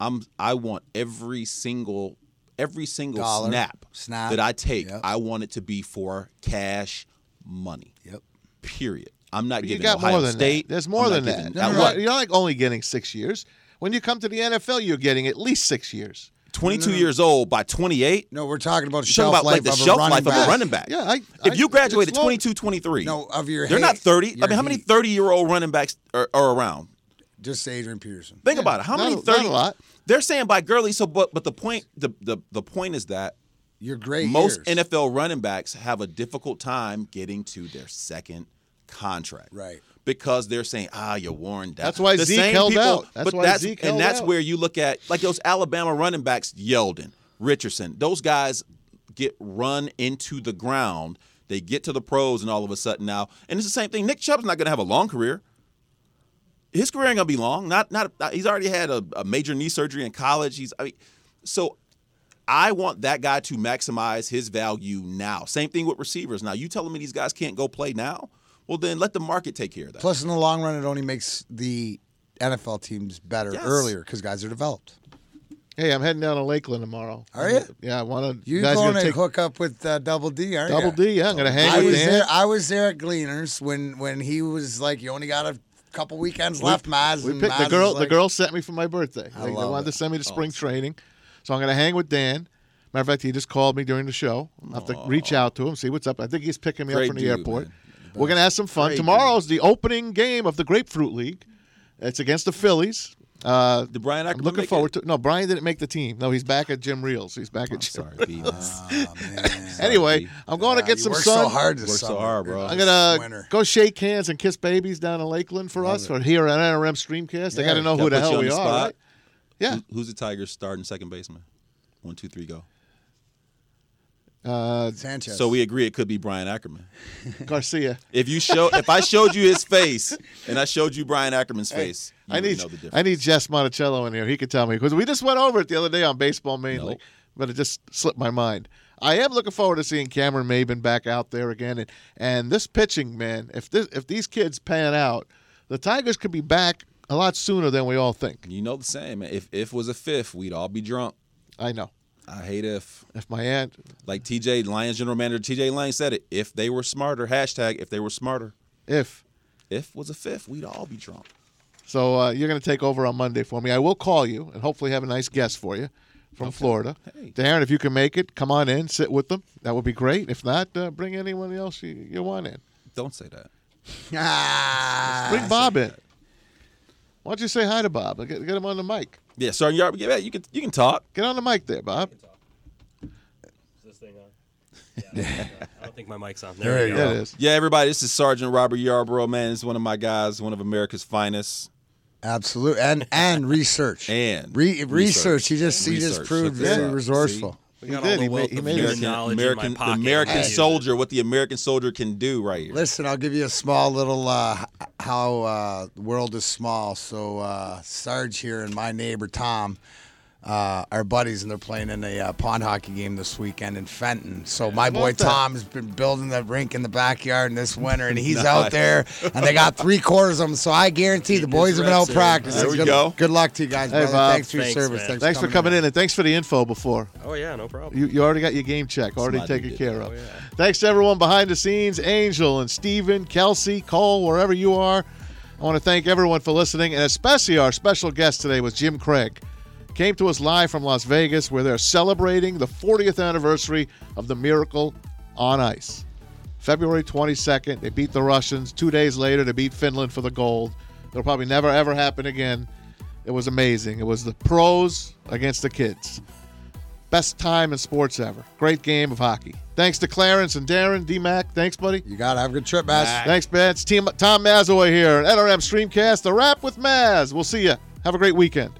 I'm I want every single every single Dollar, snap, snap, that I take. yep. I want it to be for cash money. Yep. Period. I'm not You giving got Ohio more than State. that. There's more I'm than that. giving- No, no, what? You're not like only getting six years. When you come to the NFL, you're getting at least six years. 22 years old by 28. No, we're talking about shelf about life like the of shelf a running life back. of a running back. Yeah, I, if I- you graduate at 22, 23, No, of your they're hate- not 30. I your mean, how many 30 year old running backs are, are around? Just Adrian Peterson. Think Yeah, about it. How not many a- not 30? a lot. They're saying by Gurley. So, but but the point the the, the point is that You're great. most years. NFL running backs have a difficult time getting to their second contract. Right. because they're saying, ah, you're worn down. That's why The Zeke same held people- out. That's but why that's, Zeke and that's out. where you look at like those Alabama running backs, Yeldon, Richardson. Those guys get run into the ground. They get to the pros, and all of a sudden now, and it's the same thing. Nick Chubb's not going to have a long career. His career ain't gonna be long. Not not. He's already had a, a major knee surgery in college. He's I mean, so I want that guy to maximize his value now. Same thing with receivers. Now you telling me these guys can't go play now? Well, then let the market take care of that. Plus, in the long run, it only makes the NFL teams better Yes. earlier because guys are developed. Hey, I'm heading down to Lakeland tomorrow. Are you? Yeah, I want to. You guys going gonna take hook up with uh, Double D, aren't Double you? D? Yeah, I'm gonna hang I with was Dan. there. I was there at Gleaners when when he was like, "You only got a couple weekends left, Maz." We and picked Maz the was girl. the girl sent me for my birthday. I They, they wanted it. to send me to spring training, so I'm going to hang with Dan. Matter of fact, he just called me during the show. I'll have to reach out to him, see what's up. I think he's picking me Great up from the dude, airport. man. We're going to have some fun. Great Tomorrow's the opening game of the Grapefruit League. It's against the Phillies. Uh, Did Brian I'm looking make forward to. No, Brian didn't make the team. No, he's back at Jim Riehl's. He's back at Jim. Sorry, B. *laughs* *laughs* Anyway, I'm going to get you some worked sun. so hard this Worked so hard, bro. I'm gonna go shake hands and kiss babies down in Lakeland for us, or here at NRM Streamcast. They got to know who the hell we are, spot. right? Yeah. Who- who's the Tigers starting second baseman? One, two, three, go. Uh, Sanchez. So we agree it could be Brian Ackerman. *laughs* Garcia. If you show, if I showed you his face and I showed you Brian Ackerman's face, you I need know the difference. I need Jess Monticello in here. He could tell me because we just went over it the other day on baseball mainly, Nope. but it just slipped my mind. I am looking forward to seeing Cameron Maybin back out there again, and, and this pitching man. If this if these kids pan out, the Tigers could be back a lot sooner than we all think. You know the same. man. If if was a fifth, we'd all be drunk. I know. I hate if. If my aunt, Like TJ Lions general manager TJ Lang said it. If they were smarter, hashtag if they were smarter. if If was a fifth, we'd all be drunk. so, uh, you're going to take over on Monday for me. I will call you and hopefully have a nice guest for you from Florida. Hey. Darren, if you can make it, come on in, sit with them. That would be great. If not, uh, bring anyone else you, you want in. Don't say that. Ah, *laughs* Bring Bob in. Why don't you say hi to Bob? Get, get him on the mic. Yeah, Sergeant Yard, yeah, you can you can talk. Get on the mic there, Bob. Is this thing on? Yeah, I don't think my mic's on. There There, you we Yeah, it is. Yeah, everybody, this is Sergeant Robert Yarborough, man. This is one of my guys, one of America's finest. absolute and and research And Re- research. research. He just he just proved very up. resourceful. We He got did. all the He made- wealth he of made it. human American, knowledge American, in my the pocket. American Hey. soldier, what the American soldier can do right here. Listen, I'll give you a small little uh, how uh, the world is small. So uh, Sarge here and my neighbor Tom uh, are buddies, and they're playing in a uh, pond hockey game this weekend in Fenton. So my boy? Tom has been building the rink in the backyard in this winter, and he's Nice. out there, and they got three quarters of them. So I guarantee the boys have been out reps in. practicing. There we good, go. Good luck to you guys, Hey. Bob. Thanks for your Thanks, service. man. Thanks, Thanks for coming in and thanks for the info before. Oh yeah, no problem. You, you already got your game check, already Somebody taken did. care of. Oh, yeah. Thanks to everyone behind the scenes, Angel and Steven, Kelsey, Cole, wherever you are. I want to thank everyone for listening, and especially our special guest today was Jim Craig. Came to us live from Las Vegas, where they're celebrating the 40th anniversary of the Miracle on Ice. February 22nd, they beat the Russians. Two days later, they beat Finland for the gold. It'll probably never ever happen again. It was amazing. It was the pros against the kids. Best time in sports ever. Great game of hockey. Thanks to Clarence and Darren, D Mac. Thanks, buddy. You got to have a good trip, Maz. Thanks, man. It's team, Tom Mazawey here at NRM Streamcast, The Rap with Maz. We'll see you. Have a great weekend.